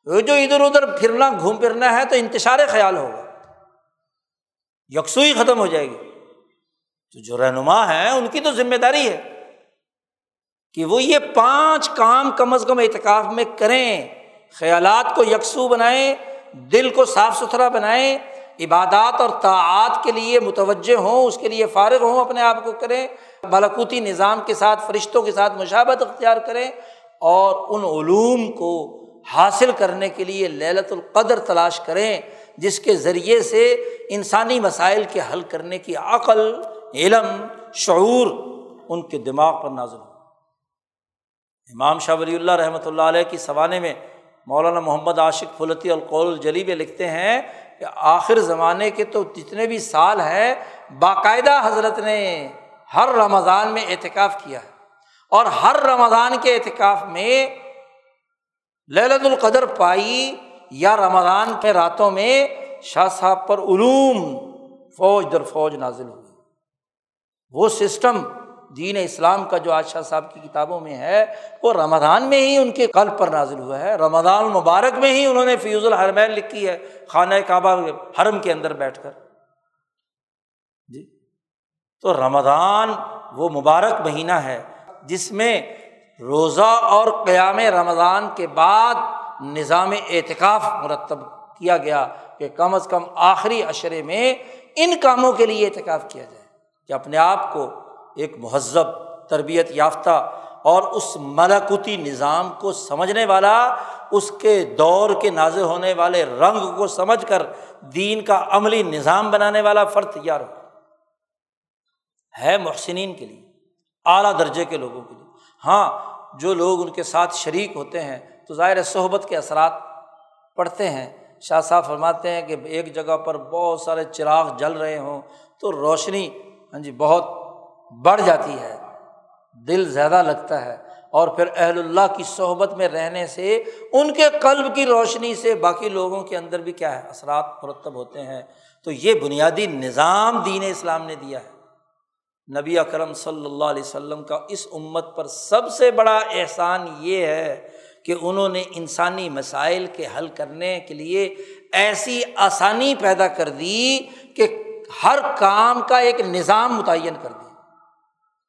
وہ جو ادھر ادھر پھرنا، گھوم پھرنا ہے تو انتشار خیال ہوگا۔ یکسوئی ختم ہو جائے گی۔ تو جو رہنما ہے ان کی تو ذمہ داری ہے کہ وہ یہ پانچ کام کم از کم اعتکاف میں کریں۔ خیالات کو یکسو بنائیں، دل کو صاف ستھرا بنائیں، عبادات اور طاعات کے لیے متوجہ ہوں، اس کے لیے فارغ ہوں، اپنے آپ کو کریں۔ بالاکوتی نظام کے ساتھ، فرشتوں کے ساتھ مشابت اختیار کریں اور ان علوم کو حاصل کرنے کے لیے للت القدر تلاش کریں۔ جس کے ذریعے سے انسانی مسائل کے حل کرنے کی عقل، علم، شعور ان کے دماغ پر نازل ہو۔ امام شاہ ولی اللہ رحمۃ اللہ علیہ کی سوانے میں مولانا محمد عاشق فلتی القول الجلی میں لکھتے ہیں کہ آخر زمانے کے تو جتنے بھی سال ہیں، باقاعدہ حضرت نے ہر رمضان میں اعتکاف کیا ہے۔ اور ہر رمضان کے اعتکاف میں للت القدر پائی یا رمضان کے راتوں میں شاہ صاحب پر علوم فوج در فوج نازل ہوئی وہ سسٹم دین اسلام کا جو آج شاہ صاحب کی کتابوں میں ہے، وہ رمضان میں ہی ان کے قلب پر نازل ہوا ہے۔ رمضان المبارک میں ہی انہوں نے فیوز الحرمین لکھی ہے، خانہ کعبہ حرم کے اندر بیٹھ کر۔ جی۔ تو رمضان وہ مبارک مہینہ ہے جس میں روزہ اور قیام رمضان کے بعد نظام اعتکاف مرتب کیا گیا کہ کم از کم آخری اشرے میں ان کاموں کے لیے اعتکاف کیا جائے کہ اپنے آپ کو ایک مہذب تربیت یافتہ اور اس ملاکوتی نظام کو سمجھنے والا، اس کے دور کے نازر ہونے والے رنگ کو سمجھ کر دین کا عملی نظام بنانے والا فرد تیار ہو۔ ہے محسنین کے لیے، اعلیٰ درجے کے لوگوں کے لیے۔ ہاں جو لوگ ان کے ساتھ شریک ہوتے ہیں تو ظاہر صحبت کے اثرات پڑھتے ہیں۔ شاہ صاحب فرماتے ہیں کہ ایک جگہ پر بہت سارے چراغ جل رہے ہوں تو روشنی ہاں جی بہت بڑھ جاتی ہے، دل زیادہ لگتا ہے۔ اور پھر اہل اللہ کی صحبت میں رہنے سے، ان کے قلب کی روشنی سے باقی لوگوں کے اندر بھی کیا ہے، اثرات مرتب ہوتے ہیں۔ تو یہ بنیادی نظام دین اسلام نے دیا ہے۔ نبی اکرم صلی اللہ علیہ وسلم کا اس امت پر سب سے بڑا احسان یہ ہے کہ انہوں نے انسانی مسائل کے حل کرنے کے لیے ایسی آسانی پیدا کر دی کہ ہر کام کا ایک نظام متعین کر دیا۔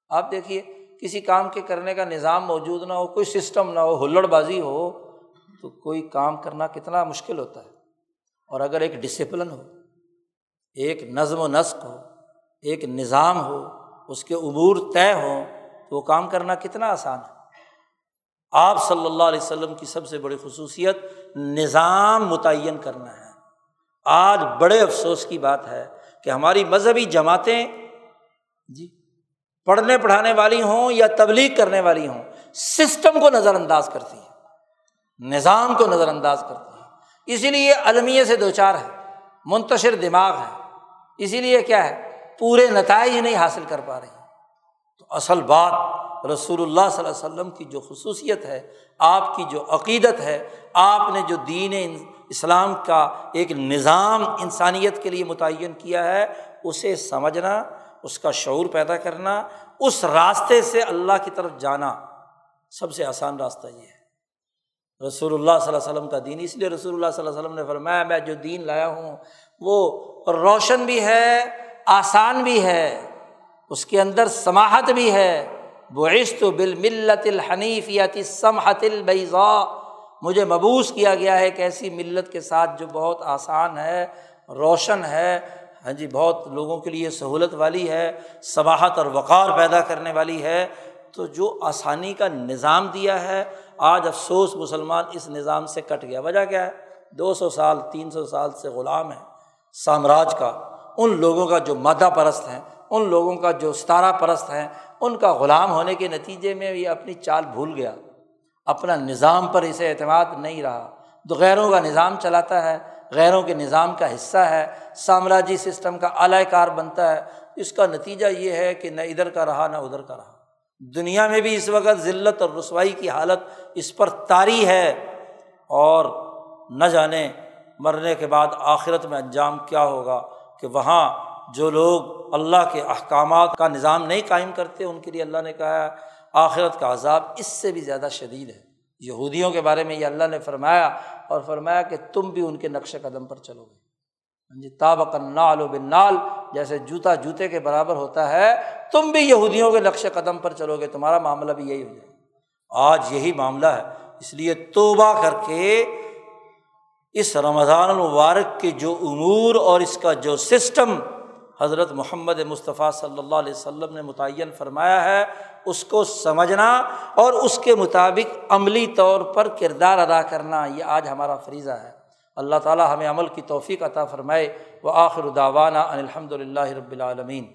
آپ دیکھیے، کسی کام کے کرنے کا نظام موجود نہ ہو، کوئی سسٹم نہ ہو، ہلڑ بازی ہو، تو کوئی کام کرنا کتنا مشکل ہوتا ہے۔ اور اگر ایک ڈسپلن ہو، ایک نظم و نسق ہو، ایک نظام ہو، اس کے عبور طے ہوں، تو وہ کام کرنا کتنا آسان ہے۔ آپ صلی اللہ علیہ وسلم کی سب سے بڑی خصوصیت نظام متعین کرنا ہے۔ آج بڑے افسوس کی بات ہے کہ ہماری مذہبی جماعتیں جی پڑھنے پڑھانے والی ہوں یا تبلیغ کرنے والی ہوں، سسٹم کو نظر انداز کرتی ہیں۔ نظام کو نظر انداز کرتی ہیں۔ اسی لیے المیے سے دو چار ہے، منتشر دماغ ہے۔ اسی لیے کیا ہے، پورے نتائج نہیں حاصل کر پا رہی اصل بات رسول اللہ صلی اللہ علیہ وسلم کی جو خصوصیت ہے، آپ کی جو عقیدت ہے، آپ نے جو دین اسلام کا ایک نظام انسانیت کے لیے متعین کیا ہے، اسے سمجھنا، اس کا شعور پیدا کرنا، اس راستے سے اللہ کی طرف جانا سب سے آسان راستہ یہ ہے۔ رسول اللہ صلی اللہ علیہ وسلم کا دین، اس لیے رسول اللہ صلی اللہ علیہ وسلم نے فرمایا، میں جو دین لایا ہوں، وہ روشن بھی ہے، آسان بھی ہے۔ اس کے اندر سماہت بھی ہے۔ بعشت بال ملت الحنیفیت سمحت البیضا مجھے مبوس کیا گیا ہے ایک ایسی ملت کے ساتھ جو بہت آسان ہے، روشن ہے ہاں جی بہت لوگوں کے لیے سہولت والی ہے سباہت اور وقار پیدا کرنے والی ہے۔ تو جو آسانی کا نظام دیا ہے، آج افسوس مسلمان اس نظام سے کٹ گیا۔ وجہ کیا ہے؟ دو سو سال، تین سو سال سے غلام ہے، سامراج کا۔ ان لوگوں کا جو مادہ پرست ہیں ان لوگوں کا جو ستارہ پرست ہیں، ان کا غلام ہونے کے نتیجے میں یہ اپنی چال بھول گیا۔ اپنا نظام پر اسے اعتماد نہیں رہا۔ تو غیروں کا نظام چلاتا ہے، غیروں کے نظام کا حصہ ہے، سامراجی سسٹم کا اعلی کار بنتا ہے۔ اس کا نتیجہ یہ ہے کہ نہ ادھر کا رہا، نہ ادھر کا رہا۔ دنیا میں بھی اس وقت ذلت اور رسوائی کی حالت اس پر طاری ہے۔ اور نہ جانے مرنے کے بعد آخرت میں انجام کیا ہوگا کہ وہاں جو لوگ اللہ کے احکامات کا نظام نہیں قائم کرتے، ان کے لیے اللہ نے کہا آخرت کا عذاب اس سے بھی زیادہ شدید ہے۔ یہودیوں کے بارے میں یہ اللہ نے فرمایا اور فرمایا کہ تم بھی ان کے نقش قدم پر چلو گے۔ ہاں جی تابق نال و بن نال جیسے جوتا جوتے کے برابر ہوتا ہے، تم بھی یہودیوں کے نقش قدم پر چلو گے، تمہارا معاملہ بھی یہی ہو جائے آج یہی معاملہ ہے۔ اس لیے توبہ کر کے اس رمضان المبارک کے جو امور اور اس کا جو سسٹم حضرت محمد مصطفیٰ صلی اللہ علیہ وسلم نے متعین فرمایا ہے، اس کو سمجھنا اور اس کے مطابق عملی طور پر کردار ادا کرنا، یہ آج ہمارا فریضہ ہے۔ اللہ تعالیٰ ہمیں عمل کی توفیق عطا فرمائے۔ وہ آخر داوانہ الحمد للہ رب العالمین۔